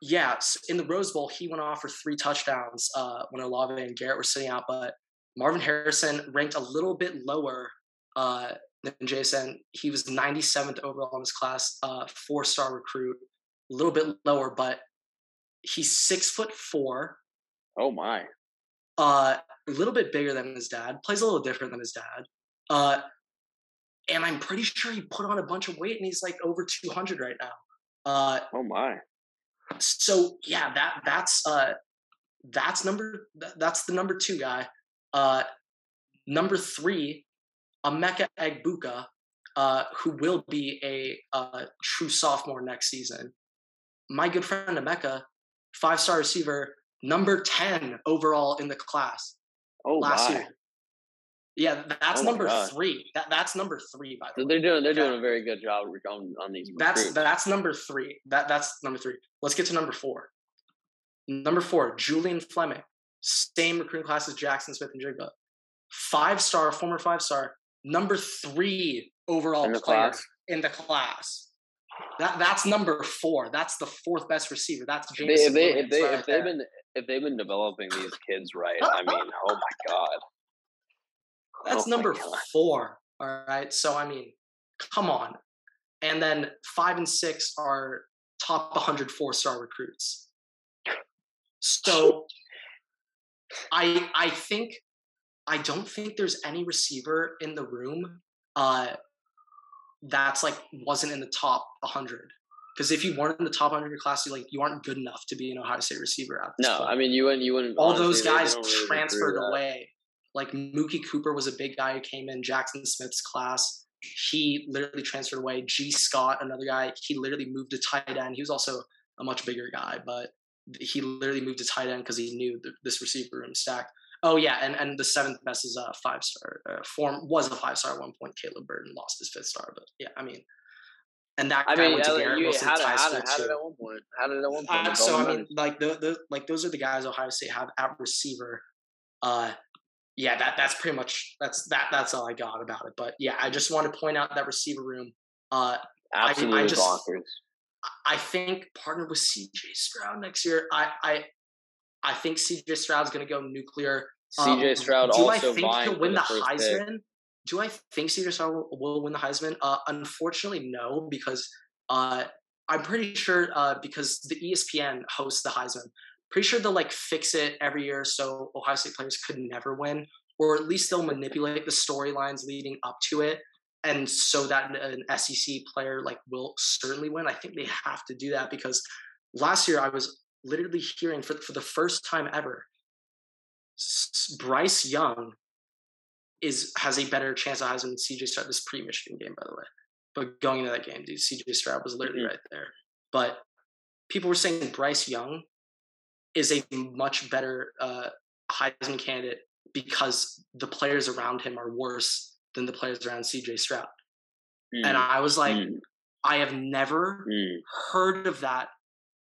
Yeah, in the Rose Bowl, he went off for three touchdowns uh, when Olave and Garrett were sitting out. But Marvin Harrison ranked a little bit lower uh, than Jason. He was 97th overall in his class, uh, four star recruit, a little bit lower, but he's six foot four, Oh my. Uh, a little bit bigger than his dad. Plays a little different than his dad. Uh, and I'm pretty sure he put on a bunch of weight, and he's like over 200 right now. Uh, oh my. So yeah, that that's uh, that's number that's the number two guy. Uh, number three, Emeka Egbuka, uh, who will be a, a true sophomore next season. My good friend Emeka, five star receiver, number 10 overall in the class oh, last my. year. Yeah, that's oh number three. That that's number three. By the so way, they're doing they're doing a very good job on, on these. That's that's number three. That that's number three. Let's get to number four. Number four, Julian Fleming, same recruiting class as Jackson Smith-Njigba, five star, former five star, number three overall in player class. in the class. That that's number four. That's the fourth best receiver. That's James. If they, if they, right if they've been if they've been developing these kids right, I mean, oh my god. That's oh number four. All right. So I mean, come on. And then five and six are top 100 four star recruits. So I I think I don't think there's any receiver in the room uh, that's like wasn't in the top 100. Because if you weren't in the top 100 of your class, you like you aren't good enough to be an Ohio State receiver. At no, point. I mean you wouldn't. You wouldn't. All those guys really transferred away. Like Mookie Cooper was a big guy who came in Jackson Smith's class. He literally transferred away. Gee Scott, another guy, he literally moved to tight end. He was also a much bigger guy, but he literally moved to tight end because he knew this receiver room stacked. Oh yeah, and and the seventh best is a five star. Uh, form was a five star at one point. Caleb Burton lost his fifth star, but yeah, I mean, and that I mean, went to Garrett you, how, did, how, did, how did at one point? How did at one point? Uh, so I mean, like the, the like those are the guys Ohio State have at receiver. Uh, yeah, that that's pretty much that's that that's all I got about it. But yeah, I just want to point out that receiver room. Uh, Absolutely I, I just, bonkers. I think partner with CJ Stroud next year. I I I think CJ Stroud's going to go nuclear. CJ um, Stroud do also I think he'll win the, the Heisman? Pick. Do I think CJ Stroud will, will win the Heisman? Uh, unfortunately, no, because uh, I'm pretty sure uh, because the ESPN hosts the Heisman. Pretty sure they'll like fix it every year so Ohio State players could never win, or at least they'll manipulate the storylines leading up to it, and so that an SEC player like will certainly win. I think they have to do that because last year I was literally hearing for, for the first time ever Bryce Young is has a better chance of Heisman than CJ Stroud this pre-Michigan game, by the way. But going into that game, dude, CJ Stroud was literally mm-hmm. right there. But people were saying Bryce Young is a much better uh, Heisman candidate because the players around him are worse than the players around CJ Stroud. Mm. And I was like, mm. I have never mm. heard of that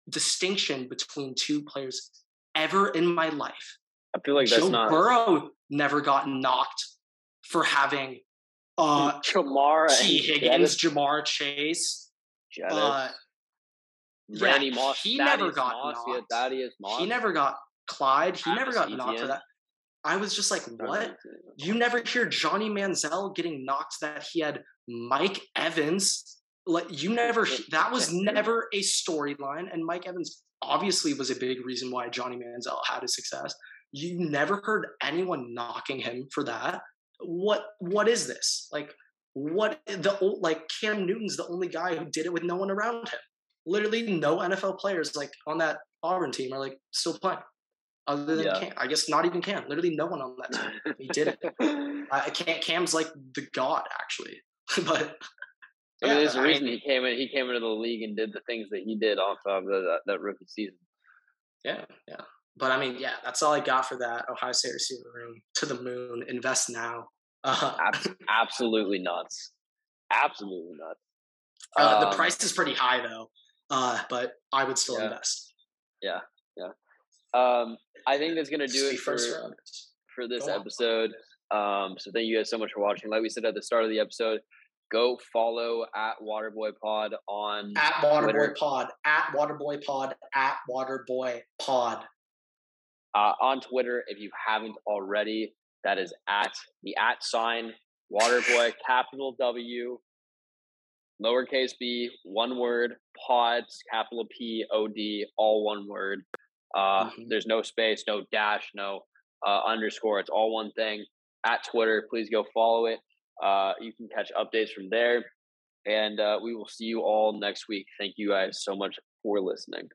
distinction between two players ever in my life. I feel like Joe not... Burrow never got knocked for having uh Ja'Marr Tee Higgins, Ja'Marr Chase, uh, Randy yeah, Moss. He Thaddeus never got Moss, knocked. Thaddeus Moss. He never got Clyde. He never got knocked for that. I was just like, what? You never hear Johnny Manziel getting knocked that he had Mike Evans like you never that was never a storyline and mike evans obviously was a big reason why johnny manziel had his success you never heard anyone knocking him for that what what is this like what the like cam newton's the only guy who did it with no one around him literally no nfl players like on that auburn team are like still playing other than yeah. Cam. I guess not even Cam. Literally no one on that team. He did it. I can't. Cam's like the god, actually. but I mean, there's a reason he came in. He came into the league and did the things that he did off of the, that, that rookie season. Yeah, yeah. But I mean, yeah, that's all I got for that Ohio State receiver room. To the moon. Invest now. Uh, absolutely nuts. Absolutely nuts. Uh, um, the price is pretty high though, uh, but I would still yeah. invest. Yeah, yeah. Um, I think that's gonna do it for, for this Go episode. Um, so thank you guys so much for watching. Like we said at the start of the episode, go follow at Waterboy Pod on at Waterboy Pod at Waterboy Pod at Waterboy Pod uh, on Twitter if you haven't already. That is at the at sign Waterboy capital W lowercase b one word pods capital P O D all one word Uh, mm-hmm. There's no space, no dash, no uh, underscore. It's all one thing. At Twitter, please go follow it. Uh, you can catch updates from there. And uh, we will see you all next week. Thank you guys so much for listening.